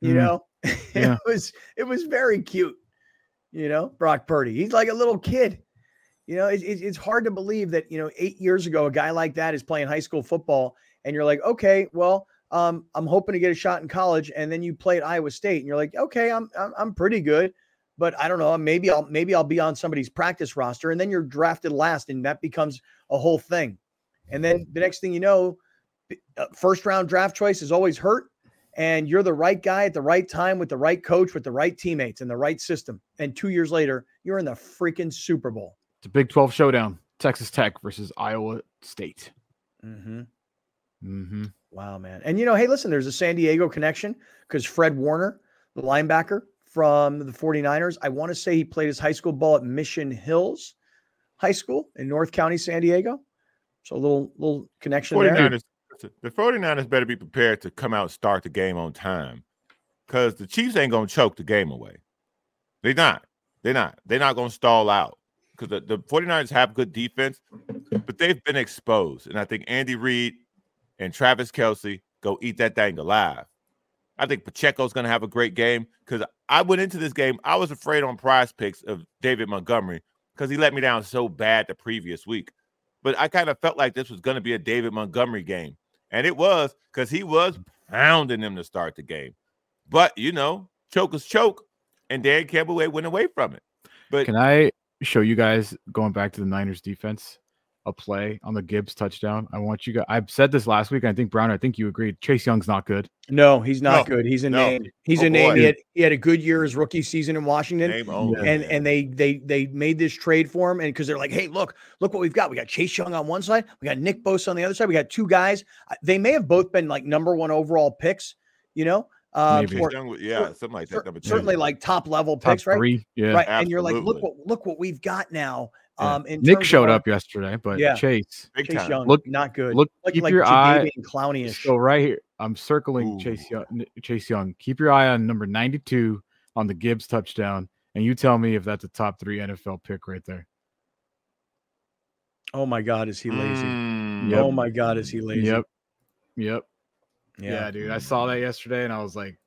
You Mm. know, Yeah. it was it was very cute. You know, Brock Purdy. He's like a little kid. You know, it, it- it's hard to believe that you know eight years ago a guy like that is playing high school football, and you're like, okay, well, um, I'm hoping to get a shot in college, and then you play at Iowa State, and you're like, okay, I'm I'm, I'm pretty good, but I don't know, maybe I'll maybe I'll be on somebody's practice roster, and then you're drafted last, and that becomes a whole thing, and then the next thing you know, uh, first round draft choice is always hurt, and you're the right guy at the right time with the right coach, with the right teammates, and the right system, and two years later, you're in the freaking Super Bowl. It's a Big 12 showdown. Texas Tech versus Iowa State. Mm-hmm. Mm-hmm. Wow, man. And you know, hey, listen, there's a San Diego connection because Fred Warner, the linebacker from the 49ers, I want to say he played his high school ball at Mission Hills High School in North County, San Diego. So a little little connection there. 49ers, the 49ers better be prepared to come out and start the game on time because the Chiefs ain't to choke the game away. They're not. They're not. They're not to stall out because the, the 49ers have good defense, but they've been exposed. And I think Andy Reid and Travis Kelce go eat that thing alive. I think Pacheco's going to have a great game because I went into this game, I was afraid on prize picks of David Montgomery because he let me down so bad the previous week. But I kind of felt like this was going to be a David Montgomery game. And it was because he was pounding them to start the game. But, you know, choke is choke. And Dan Campbell went away from it. But Can I show you guys going back to the Niners defense a play on the Gibbs touchdown? I want you guys. I've said this last week. I think Brown. I think you agreed. Chase Young's not good. No, he's not No, good. He's a no. name. He's Oh, a name. boy. He had, he had a good year his rookie season in Washington. name and man. and they they they made this trade for him and because they're like hey look look what we've got we got chase young on one side we got nick Bosa on the other side we got two guys Uh, they may have both been like number one overall picks you know um, or Young was- yeah, something like that. Number certainly like top level Top picks right three. Yeah. right and you're like look what look what we've got now Yeah. um in Nick terms of showed our- up yesterday, but Yeah. Chase. Big chase time. young Look- not good Look, like keep like your eye. Jadeveon Clowney-ish. So right here, I'm circling Ooh. Chase Young. Chase Young. Keep your eye on number 92 on the Gibbs touchdown, and you tell me if that's a top three NFL pick right there. oh my god is he lazy Mm, Yep. oh my god is he lazy Yep. Yep. yeah, Yeah. dude. I saw that yesterday, and I was like,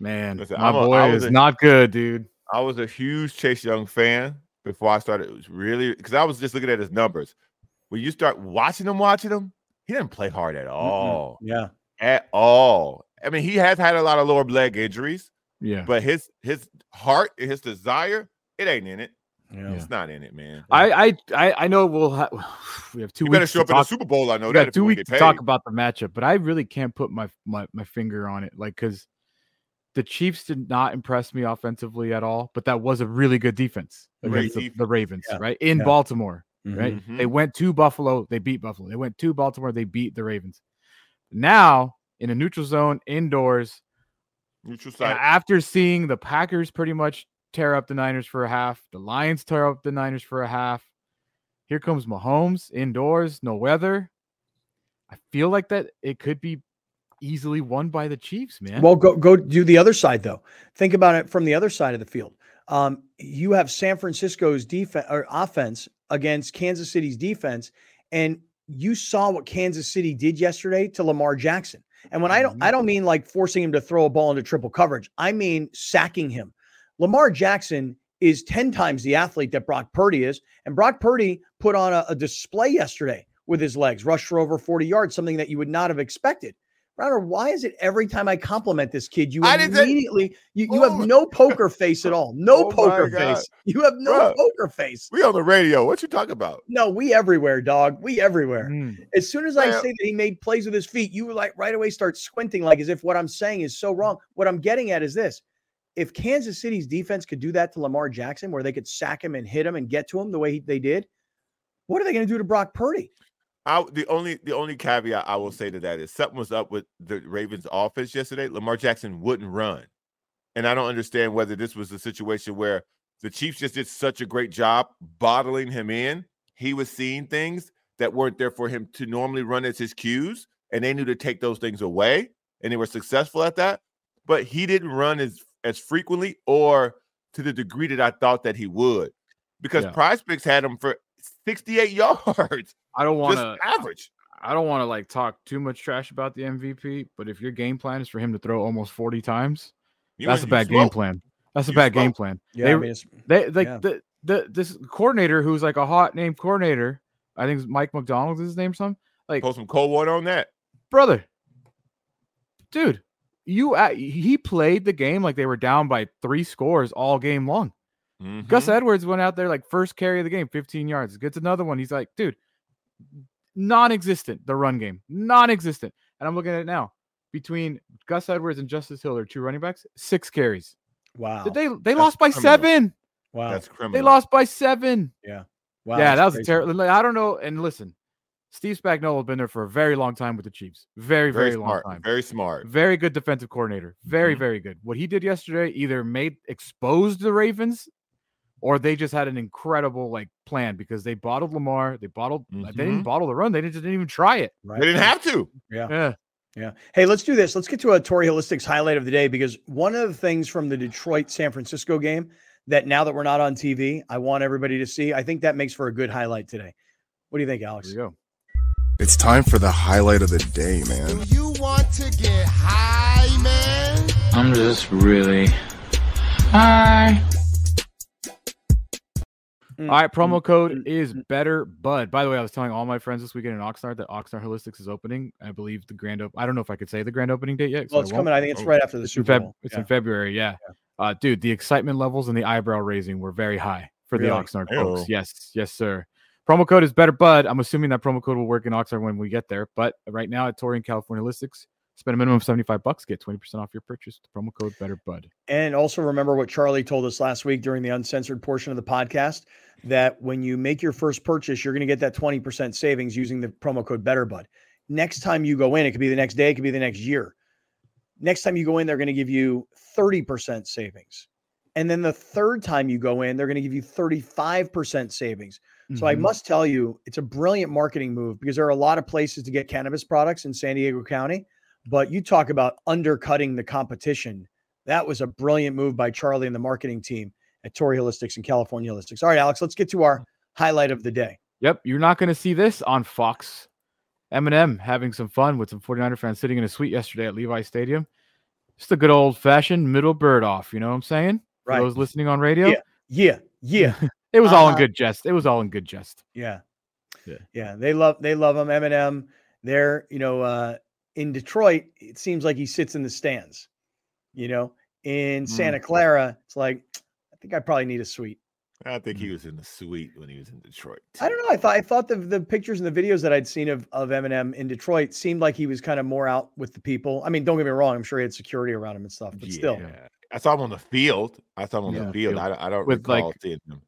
man, Listen, my a- boy was is a- not good, dude. I was a huge Chase Young fan before I started. It was really because I was just looking at his numbers. When you start watching him, watching him, he didn't play hard at all. yeah At all. I mean, he has had a lot of lower leg injuries, Yeah. but his his heart his desire, it ain't in it. yeah It's not in it, man. I, I I I know we'll have we have two You weeks better show to up in the Super Bowl. I know we that. got two weeks to talk about the matchup, but I really can't put my my, my finger on it, like because the Chiefs did not impress me offensively at all. But that was a really good defense against the, the Ravens, Yeah. right in Yeah. Baltimore. Mhm. Right, Mhm. they went to Buffalo, they beat Buffalo. They went to Baltimore, they beat the Ravens. Now in a neutral zone, indoors, Neutral and site. after seeing the Packers pretty much tear up the Niners for a half, the Lions tear up the Niners for a half. Here comes Mahomes indoors, no weather. I feel like that it could be easily won by the Chiefs, man. Well, go go do the other side though. Think about it from the other side of the field. Um, you have San Francisco's defense or offense against Kansas City's defense, and you saw what Kansas City did yesterday to Lamar Jackson. And when I don't, I don't mean like forcing him to throw a ball into triple coverage. I mean sacking him. Lamar Jackson is 10 times the athlete that Brock Purdy is. And Brock Purdy put on a, a display yesterday with his legs, rushed for over 40 yards, something that you would not have expected. Router, why is it every time I compliment this kid, you I immediately you, you Oh have no poker face at all. No Oh poker face. You have no Bruh. poker face. We on the radio. What you talking about? No, we everywhere, dog. We everywhere. Mm. As soon as I say that he made plays with his feet, you like right away start squinting like as if what I'm saying is so wrong. What I'm getting at is this. If Kansas City's defense could do that to Lamar Jackson, where they could sack him and hit him and get to him the way he- they did, what are they going to do to Brock Purdy? I, the only the only caveat I will say to that is something was up with the Ravens offense yesterday. Lamar Jackson wouldn't run. And I don't understand whether this was a situation where the Chiefs just did such a great job bottling him in. He was seeing things that weren't there for him to normally run as his cues, and they knew to take those things away, and they were successful at that. But he didn't run as as frequently or to the degree that I thought that he would, because Yeah. Prize Picks had him for 68 yards, I don't want to. average. I don't want to like talk too much trash about the MVP, but if your game plan is for him to throw almost 40 times, You that's a bad game plan. That's a You bad game plan. Yeah, They- I mean, it's, They like Yeah. the the this coordinator who's like a hot name coordinator. I think it's Mike Macdonald is his name. or Something like Post some cold water on that. brother, dude, you a- he played the game like they were down by three scores all game long. Gus Mhm. Edwards went out there like first carry of the game, 15 yards. Gets another one. He's like, dude, non-existent the run game, non-existent. And I'm looking at it now. Between Gus Edwards and Justice Hill, their two running backs, six carries. wow. Did they they That's lost by criminal. seven? wow. That's criminal. They lost by seven. Yeah. wow. yeah, that was terrible. I don't know. And listen, Steve Spagnuolo has been there for a very long time with the Chiefs. Very, very, very, long time. Very smart. Very good defensive coordinator. Very, Mhm. very good. What he did yesterday either made exposed the Ravens or they just had an incredible like plan because they bottled Lamar. They bottled they didn't Mhm. bottle the run. They didn't, didn't even try it. Right. They didn't have to. Yeah. Yeah. Hey, let's do this. Let's get to a Torrey Holistics highlight of the day because one of the things from the Detroit San Francisco game that now that we're not on TV, I want everybody to see. I think that makes for a good highlight today. What do you think, There Alex? you go. It's time for the highlight of the day, man. Do You want to get high, man? I'm just really high. Mm, All right, promo mm, code mm, is better bud. By the way, I was telling all my friends this weekend in Oxnard that Oxnard Holistics is opening. I believe the grand op- I don't know if I could say the grand opening date yet. Well, it's won't. coming. I think it's Oh, right after the It's Super Feb- Bowl. it's Yeah. in February, yeah. Uh, dude, the excitement levels and the eyebrow raising were very high for the Really? Oxnard Ew. folks. Yes, yes, sir. Promo code is better bud. I'm assuming that promo code will work in Oxnard when we get there. But right now at Torian California Holistics, spend a minimum of 75 bucks, get 20% off your purchase. With the promo code better bud. And also remember what Charlie told us last week during the uncensored portion of the podcast that when you make your first purchase, you're going to get that 20% savings using the promo code BetterBud. Next time you go in, it could be the next day, it could be the next year. Next time you go in, they're going to give you 30% savings. And then the third time you go in, they're going to give you 35% savings. So I Mhm. must tell you, it's a brilliant marketing move because there are a lot of places to get cannabis products in San Diego County. But you talk about undercutting the competition. That was a brilliant move by Charlie and the marketing team at Torrey Holistics and California Holistics. All right, Alex, let's get to our highlight of the day. Yep, you're not going to see this on Fox. Eminem having some fun with some 49er fans sitting in a suite yesterday at Levi Stadium. Just a good old fashioned middle bird off. You know what I'm saying? For Right. those listening on radio, Yeah. Yeah, yeah, it was all in Uh-huh. good jest. It was all in good jest. yeah, Yeah. yeah. They love they love him. Eminem. They're you know uh, in Detroit. It seems like he sits in the stands. You know, in Mm. Santa Clara, it's like I think I probably need a suite. I think he was in the suite when he was in Detroit. I don't know. I thought I thought the the pictures and the videos that I'd seen of of Eminem in Detroit seemed like he was kind of more out with the people. I mean, don't get me wrong. I'm sure he had security around him and stuff, but still, I saw him on the field. I saw him on Yeah. the field. Field. I, don't- I don't With, recall like, seeing him.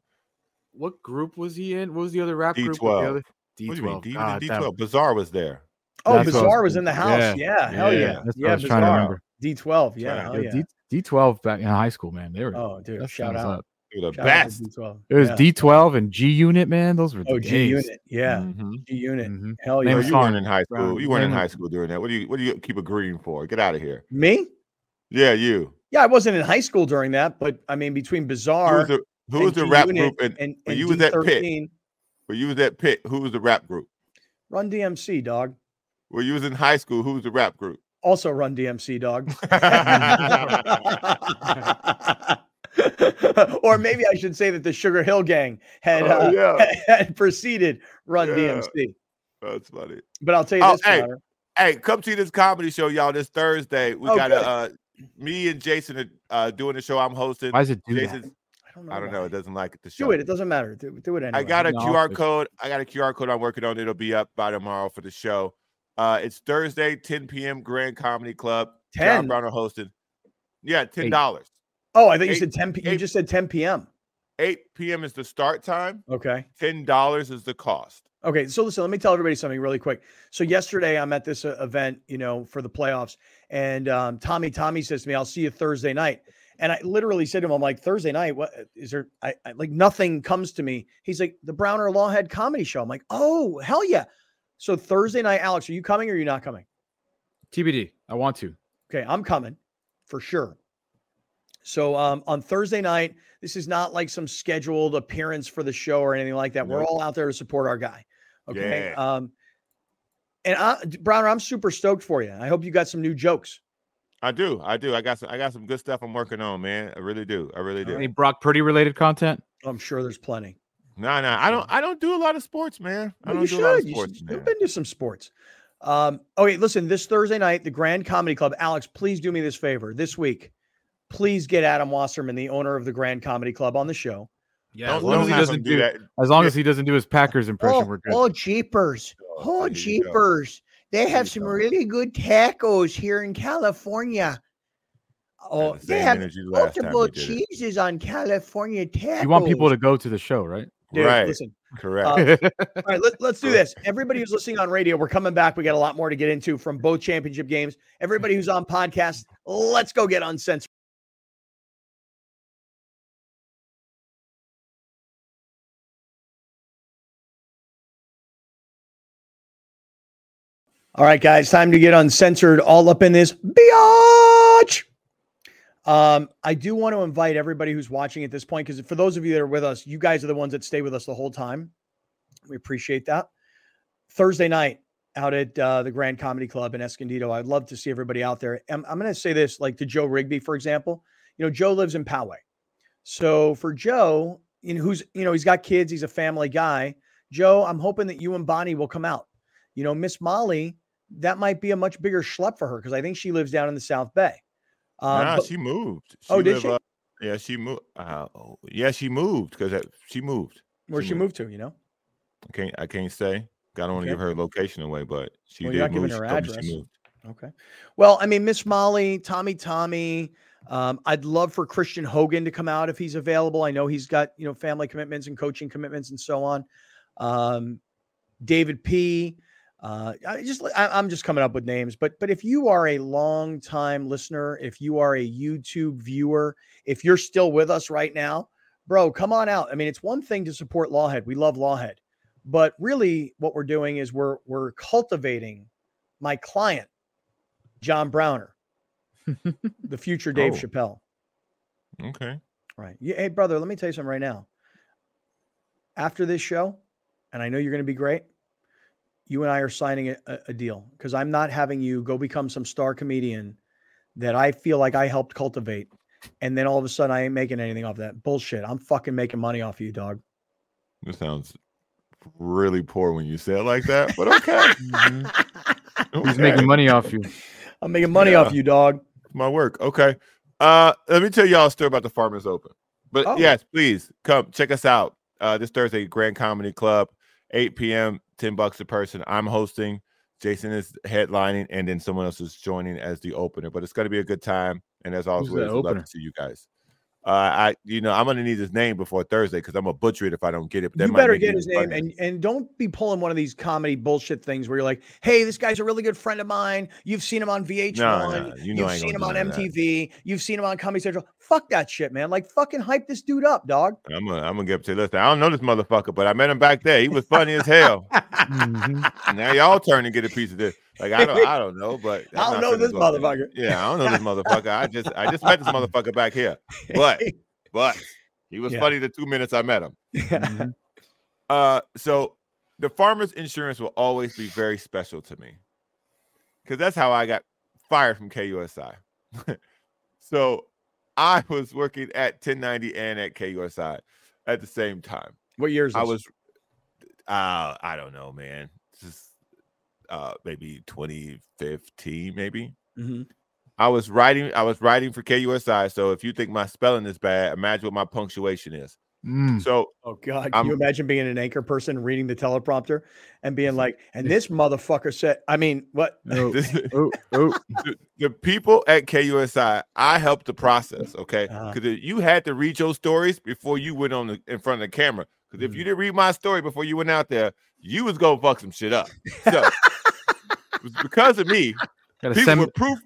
What group was he in? What was the other rap group? with the D12. other- What do you mean? D12. D- God, that- D12. Bizarre was there. Oh, That's what I was Bizarre was in the house. Yeah. Yeah, hell Yeah, yeah, that's yeah. I was trying to Bizarre. remember. D12, yeah, Trying- hell Yo, yeah. D- D12 back in high school, man. They were oh, dude, that's shout out, up. The shout best. D12. It was yeah. D12 and G Unit, man. Those were the Oh, G days. Unit, yeah, Mhm. G Unit, Mhm. hell yeah. No, you weren't in high school. Brown. You weren't in high school during that. What do you What do you keep agreeing for? Get out of here. Me? Yeah, you. Yeah, I wasn't in high school during that, but I mean, between Who Bizarre was the Who was the rap group? And, and, when and you was at Pitt, D13, when you was at Pitt, who was the rap group? Run DMC, dog. When you was in high school, who was the rap group? Also Run DMC, dog. or maybe I should say that the Sugar Hill Gang had Oh, uh, yeah. had preceded Run Yeah. DMC. That's funny. But I'll tell you Oh, this, hey, Connor. hey, come see this comedy show, y'all. This Thursday, we Oh, got a uh, me and Jason are uh, doing the show. I'm hosting. Why does it do that? I don't know. I don't know. It doesn't like it. The show. Do it. It doesn't matter. Do, do it anyway. I got a No, QR code. I got a QR code I'm working on. It'll be up by tomorrow for the show. Uh, it's Thursday, 10 p.m. Grand Comedy Club. John 10? Browner hosted. Yeah, ten dollars. Oh, I thought you Eight- said 10 p- You just said 10 p.m. 8 p.m. is the start time. Okay. Ten dollars is the cost. Okay, so listen, let me tell everybody something really quick. So yesterday I'm at this uh, event, you know, for the playoffs, and um, Tommy Tommy says to me, "I'll see you Thursday night." And I literally said to him, "I'm like Thursday night. What is there? I, I like nothing comes to me." He's like, "The Browner Lawhead Comedy Show." I'm like, "Oh hell yeah!" So Thursday night, Alex, are you coming or are you not coming? TBD. I want to. Okay, I'm coming for sure. So um, on Thursday night, this is not like some scheduled appearance for the show or anything like that. We're all out there to support our guy. Okay. Yeah. Um, and I, Browner, I'm super stoked for you. I hope you got some new jokes. I do. I do. I got some. I got some good stuff I'm working on, man. I really do. I really do. Any Brock Purdy related content? I'm sure there's plenty. No, no, I don't. I don't do a lot of sports, man. I Well, don't you do a lot of should. You sports, should. man. You've been to some sports. Um, okay, listen, this Thursday night, the Grand Comedy Club. Alex, please do me this favor. This week, please get Adam Wasserman, the owner of the Grand Comedy Club, on the show. Yeah, as long as he doesn't him do, that. as long as he doesn't do his Packers impression, Oh, we're good. oh, jeepers. Oh, Oh, there you go. jeepers. They have some go. really good tacos here in California. Oh, the they have energy last time multiple we it. cheeses on California tacos. You want people to go to the show, right? Dude, right. listen. Correct. Uh, All right, let, let's do this. Everybody who's listening on radio, we're coming back. We got a lot more to get into from both championship games. Everybody who's on podcast, let's go get uncensored. All right, guys, time to get uncensored all up in this biatch. Um, I do want to invite everybody who's watching at this point, because for those of you that are with us, you guys are the ones that stay with us the whole time. We appreciate that. Thursday night out at uh, the Grand Comedy Club in Escondido. I'd love to see everybody out there. I'm, I'm going to say this, like to Joe Rigby, for example. You know, Joe lives in Poway, so for Joe, know, who's you know he's got kids, he's a family guy. Joe, I'm hoping that you and Bonnie will come out. You know, Miss Molly, that might be a much bigger schlep for her because I think she lives down in the South Bay. Um, nah, but- she moved. Oh, did live she? up- yeah, she moved. Uh, oh, yeah, she moved because she moved. where she she moved to, you know? I can't. I can't say. I don't want to Okay. give her location away, but she Well, did move. giving her address. She moved. Okay. Well, I mean, Miss Molly, Tommy, Tommy. Um, I'd love for Christian Hogan to come out if he's available. I know he's got you know family commitments and coaching commitments and so on. Um, David P. Uh, I just I, I'm just coming up with names, but but if you are a long time listener, if you are a YouTube viewer, if you're still with us right now, bro, come on out. I mean, it's one thing to support Lawhead. We love Lawhead, but really, what we're doing is we're we're cultivating my client, John Browner, the future Dave Oh. Chappelle. Okay. Right. Yeah, hey, brother, let me tell you something right now. After this show, and I know you're going to be great, you and I are signing a, a- a deal because I'm not having you go become some star comedian that I feel like I helped cultivate. And then all of a sudden, I ain't making anything off that bullshit. I'm fucking making money off you, dog. This sounds really poor when you say it like that, but okay. He's making money off you. I'm making money Yeah. off you, dog. my work. Okay. Uh, let me tell y'all a story about the Farmers Open. But Oh. yes, please come check us out. Uh, this Thursday, Grand Comedy Club, 8 p.m., 10 bucks a person. I'm hosting. Jason is headlining, and then someone else is joining as the opener. But it's going to be a good time. And as always, Who's the we'd love to see you guys. Uh, I, you know, I'm going to need his name before Thursday because I'm gonna butcher it if I don't get it. But you better get his name and and don't be pulling one of these comedy bullshit things where you're like, hey, this guy's a really good friend of mine. You've seen him on VH1. No, no, you know ain't seen him on of that. MTV. You've seen him on Comedy Central. Fuck that shit, man. Like fucking hype this dude up, dog. I'm gonna, I'm gonna get up to listen. I don't know this motherfucker, but I met him back there. He was funny as hell. Mhm. now y'all turn and get a piece of this. Like I don't, I don't know, but I don't know this go out motherfucker. Yeah, I don't know this motherfucker. I just, I just met this motherfucker back here, but, but he was Yeah. funny the two minutes I met him. Mhm. Uh, so the farmer's insurance will always be very special to me because that's how I got fired from KUSI. so I was working at 1090 and at KUSI at the same time. What years? I was, uh, I don't know, man. Just uh, maybe 2015, maybe. Mhm. I was writing. I was writing for KUSI. So if you think my spelling is bad, imagine what my punctuation is. Mm. So Oh God! Can I'm- you imagine being an anchor person reading the teleprompter and being like, "And this motherfucker said," I mean, what? Oh, this, oh, oh. the, the people at KUSI, I helped the process. Okay, Uh-huh. because you had to read your stories before you went on the in front of the camera. Because if you didn't read my story before you went out there, you was gonna fuck some shit up. So it was because of me. Gotta People send would proof,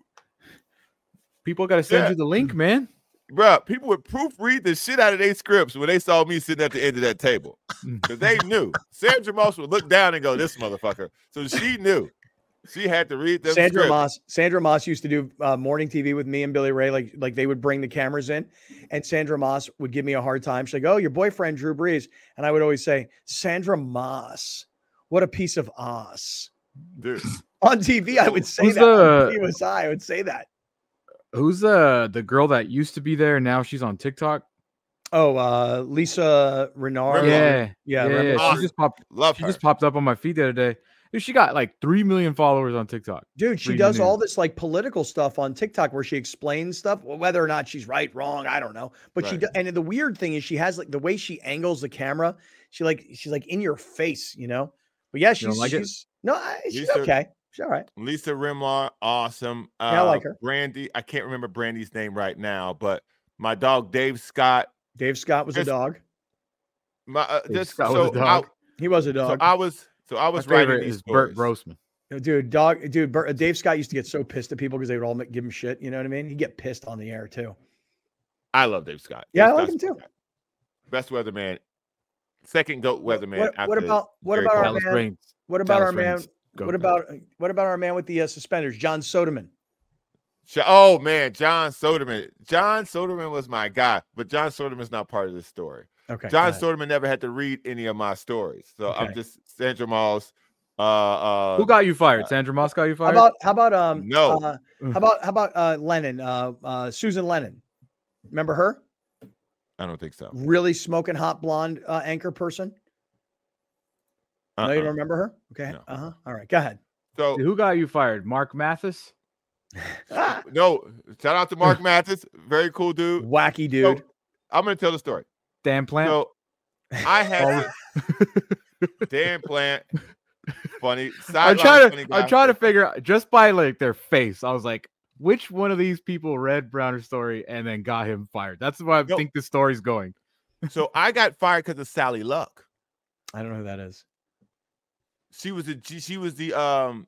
people gotta send Yeah. you the link, man. Bruh, People would proofread the shit out of their scripts when they saw me sitting at the end of that table. Because they knew Sandra Maas would look down and go, "This motherfucker." So she knew. She had to read them Sandra scripts. Maas. Sandra Maas used to do uh, morning TV with me and Billy Ray. Like, like they would bring the cameras in, and Sandra Maas would give me a hard time. She's like, "Oh, your boyfriend Drew Brees," and I would always say, "Sandra Maas, what a piece of ass." Dude. On TV, I would say Who's that. On the- KUSI, I would say that. Who's uh the girl that used to be there now she's on TikTok? Oh, uh, Lisa Remillard. Yeah, yeah, yeah, Rem- yeah. She just popped. Love She her. just popped up on my feed the other day. Dude, she got like three million followers on TikTok. Dude, she does the all this like political stuff on TikTok where she explains stuff, whether or not she's right, wrong, I don't know. But she Right. do, and the weird thing is she has like the way she angles the camera. She like she's like in your face, you know. But yeah, You she's don't like it? no, I- she's Lisa- okay. She's all right. Lisa Remillard, awesome. Uh, Yeah, I like her. Brandy, I can't remember Brandy's name right now, but my dog Dave Scott. Dave Scott was a dog. My uh, Dave just Scott so was a dog. He was a dog. so I was so I My was writing favorite these is Burt stories. Brosman. No, dude, dog, dude. Bert, uh, Dave Scott used to get so pissed at people because they would all ma- give him shit. You know what I mean? He'd get pissed on the air too. I love Dave Scott. Yeah, Dave I like Scott's him too. my guy. Best weatherman, second goat weatherman. What, what after about what Jerry about our Cole. Dallas man? Reigns. What about Dallas our man? Reigns. Go, What go. about what about our man with the uh, suspenders, John Soderman? Oh man, John Soderman. John Soderman was my guy, but John Soderman's not part of this story. Okay, John ahead. Soderman never had to read any of my stories, so I'm just Sandra Maas. Uh, uh, Who got you fired? Sandra Maas got you How fired. about how about um No. uh, how about how about uh Lennon uh uh Susan Lennon? Remember her? I don't think so. Really smoking hot blonde uh, anchor person. No, you Uh-uh. don't remember her? Okay. No. Uh huh. All right. Go ahead. So Who got you fired? Mark Mathis. No, shout out to Mark Mathis, very cool dude. wacky So, dude. I'm gonna tell the story. Dan Plant. So I had Dan Plant, funny. I'm trying to. guy. I'm trying to figure out just by like their face. I was like, which one of these people read Browner's story and then got him fired? That's why I Yo. think the story's going. So I got fired because of Sally Luck. I don't know who that is. She was the she was the um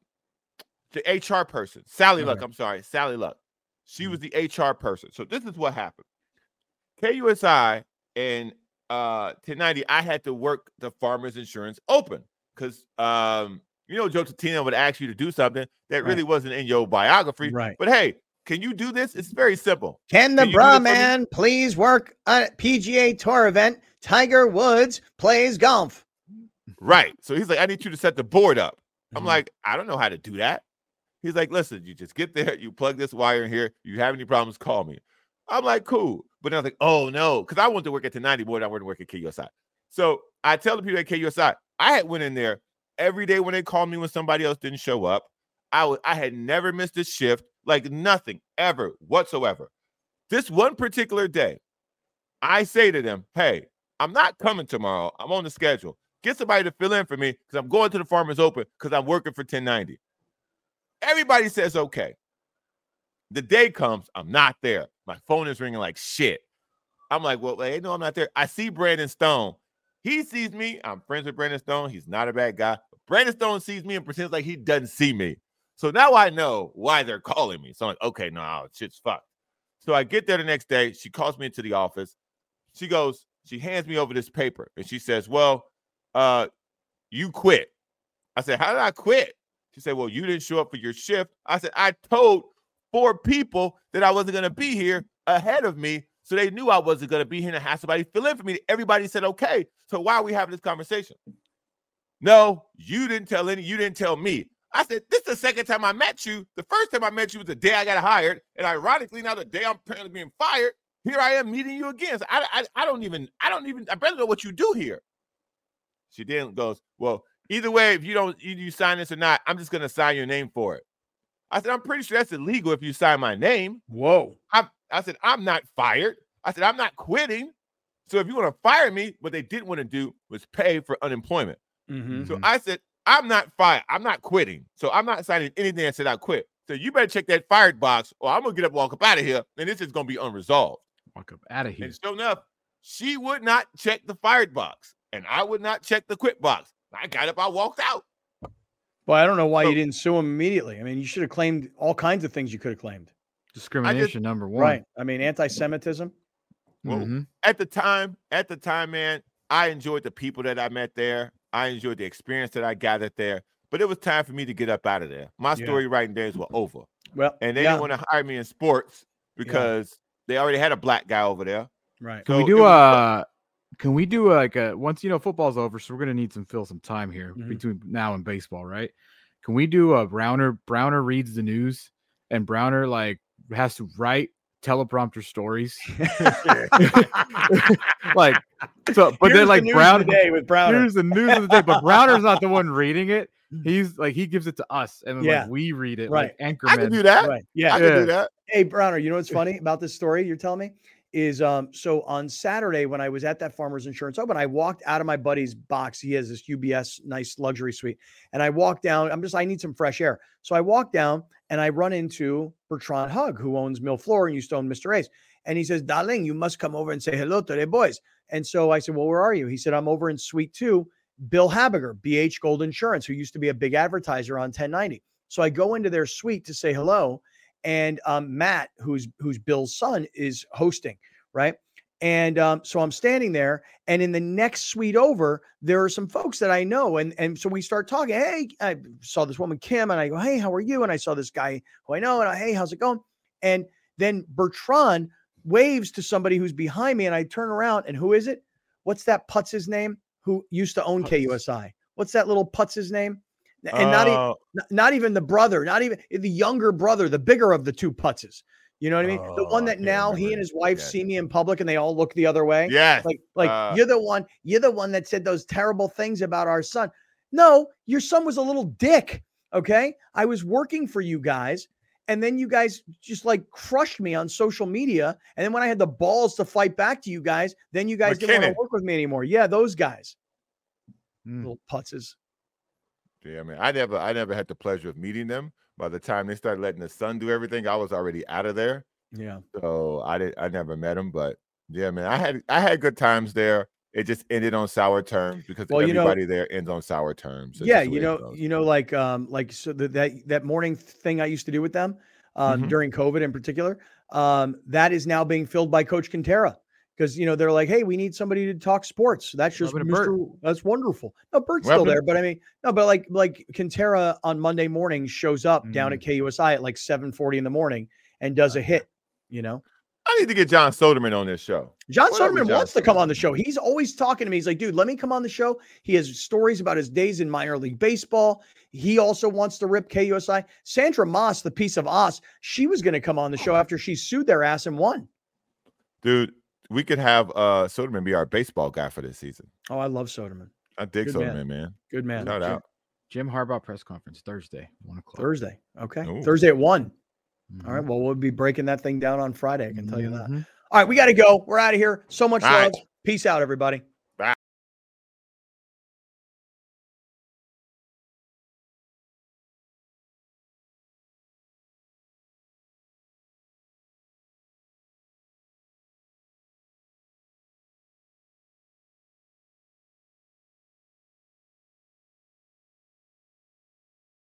the HR person. Sally Luck. Okay. I'm sorry, Sally Luck. She Mm. was the HR person. So this is what happened. KUSI and uh 1090, I had to work the farmers insurance open because um you know Joe Tatina would ask you to do something that Right. really wasn't in your biography. Right. But hey, can you do this? It's very simple. Can the Can bra this for me? man please work a PGA Tour event? Tiger Woods plays golf. Right. So he's like, I need you to set the board up. I'm Mhm. like, I don't know how to do that. He's like, listen, you just get there, you plug this wire in here. You have any problems, call me. I'm like, cool. But then I was like, oh no, because I wanted to work at the 90 board. I wanted to work at KUSI. So I tell the people at KUSI, I had went in there every day when they called me when somebody else didn't show up. I was I had never missed a shift, like nothing ever whatsoever. This one particular day, I say to them, hey, I'm not coming tomorrow. I'm on the schedule. Get somebody to fill in for me because I'm going to the Farmers Open because I'm working for 1090. Everybody says okay. The day comes, I'm not there. My phone is ringing like shit. I'm like, well, they no, I'm not there. I see Brandon Stone. He sees me. I'm friends with Brandon Stone. He's not a bad guy. Brandon Stone sees me and pretends like he doesn't see me. So now I know why they're calling me. So I'm like, okay, no, shit's fucked. So I get there the next day. She calls me into the office. She goes, she hands me over this paper and she says, Well, uh, you quit. I said, How did I quit? She said, Well, you didn't show up for your shift. I said, I told four people that I wasn't gonna be here ahead of me. So they knew I wasn't gonna be here and have somebody fill in for me. Everybody said, okay. So why are we having this conversation? No, you didn't tell any, you didn't tell me. I said, this is the second time I met you. The first time I met you was the day I got hired. And ironically, now the day I'm apparently being fired, here I am meeting you again. So I, I, I don't even, I don't even, I barely know what you do here. She then goes, Well, either way, if you don't either you sign this or not, I'm just gonna sign your name for it. I said, I'm pretty sure that's illegal if you sign my name. Whoa. I, I said, I'm not fired. I said, I'm not quitting. So if you want to fire me, what they didn't want to do was pay for unemployment. Mhm. So I said, I'm not fired. I'm not quitting. So I'm not signing anything that said I quit. So you better check that fired box, or I'm gonna get up, walk up out of here, and this is gonna be unresolved. Walk up out of here. And sure enough, she would not check the fired box, and I would not check the quit box. I got up, I walked out. Well, I don't know why So- you didn't sue him immediately. I mean, you should have claimed all kinds of things you could have claimed. Discrimination number one. Right. I mean, anti-Semitism. Well, Mhm. at the time, at the time, man, I enjoyed the people that I met there. I enjoyed the experience that I gathered there. But it was time for me to get up out of there. My Yeah. story writing days were over. Well, And they yeah, didn't want to hire me in sports because they already had a black guy over there. right. Can we do it was- uh can we do uh, like a once you know football's over, so we're gonna need some fill some time here Mhm. between now and baseball, right? Can we do a Browner Browner reads the news and Browner like has to write teleprompter stories? like so but Here's then like the news Brown of day with Browner. Here's the news of the day, but Browner's not the one reading it. Mm. He's like he gives it to us and Yeah. like we read it Right. like anchorman. I can do that. Right. Yeah. I can Yeah. do that. Hey, Browner, you know what's funny about this story you're telling me? Is um so on Saturday when I was at that Farmers Insurance Open, I walked out of my buddy's box. He has this UBS nice luxury suite. And I walked down. I'm just, I need some fresh air. So I walked down and I run into Bertrand Hug, who owns Mille Fleurs and used to own Mr. A's, And he says, Darling, you must come over and say hello to the boys. And so I said, Well, where are you? He said, I'm over in suite two. Bill Habiger, BH Gold Insurance, who used to be a big advertiser on 1090. So I go into their suite to say hello and um, Matt, who's who's Bill's son, is hosting, right? And um, so I'm standing there, and in the next suite over, there are some folks that I know, and and so we start talking. Hey, I saw this woman Kim, and I go, Hey, how are you? And I saw this guy who I know, and I, Hey, how's it going? And then Bertrand waves to somebody who's behind me, and I turn around, and who is it? What's that putz's name? Who used to own KUSI? What's that little putz's name? And not even Uh, not even the brother, not even the younger brother, the bigger of the two putzes. You know what I mean? the one that can't now he and his wife Yes. see me in public and they all look the other way. Yeah, Like, like uh, you're the one, you're the one that said those terrible things about our son. No, your son was a little dick. Okay. I was working for you guys. And then you guys just like crushed me on social media. And then when I had the balls to fight back to you guys, then you guys didn't want to work with me anymore. Yeah, those guys. Mm. Little putzes. Yeah, man. I never I never had the pleasure of meeting them. By the time they started letting the son do everything, I was already out of there. Yeah. So I did I never met him, but yeah, man, I had I had good times there. It just ended on sour terms because Well, you know- everybody there ends on sour terms. Yeah you know you know like um like so that that, that morning thing i used to do with them um Mhm. during covid in particular um that is now being filled by coach quintera because you know they're like hey we need somebody to talk sports that's just. Mr. that's wonderful no bert's still there but i mean no but like like quintera on monday morning shows up down at Mm. kusi at like 7 40 in the morning and does a hit you know I need to get John Soderman on this show. John What Soderman John wants to come on the show. He's always talking to me. He's like, dude, let me come on the show. He has stories about his days in minor league baseball. He also wants to rip KUSI. Sandra Maas, the piece of us, she was going to come on the show after she sued their ass and won. Dude, we could have uh Soderman be our baseball guy for this season. Oh, I love Soderman. I dig Good Soderman, man. man. Good man. Shout out. Jim Harbaugh press conference Thursday, one o'clock. Thursday. Okay. Ooh. Thursday at one. All Mhm. right. Well, we'll be breaking that thing down on Friday. I can tell you that. Mhm. All right. We got to go. We're out of here. So much All love. right. Peace out, everybody.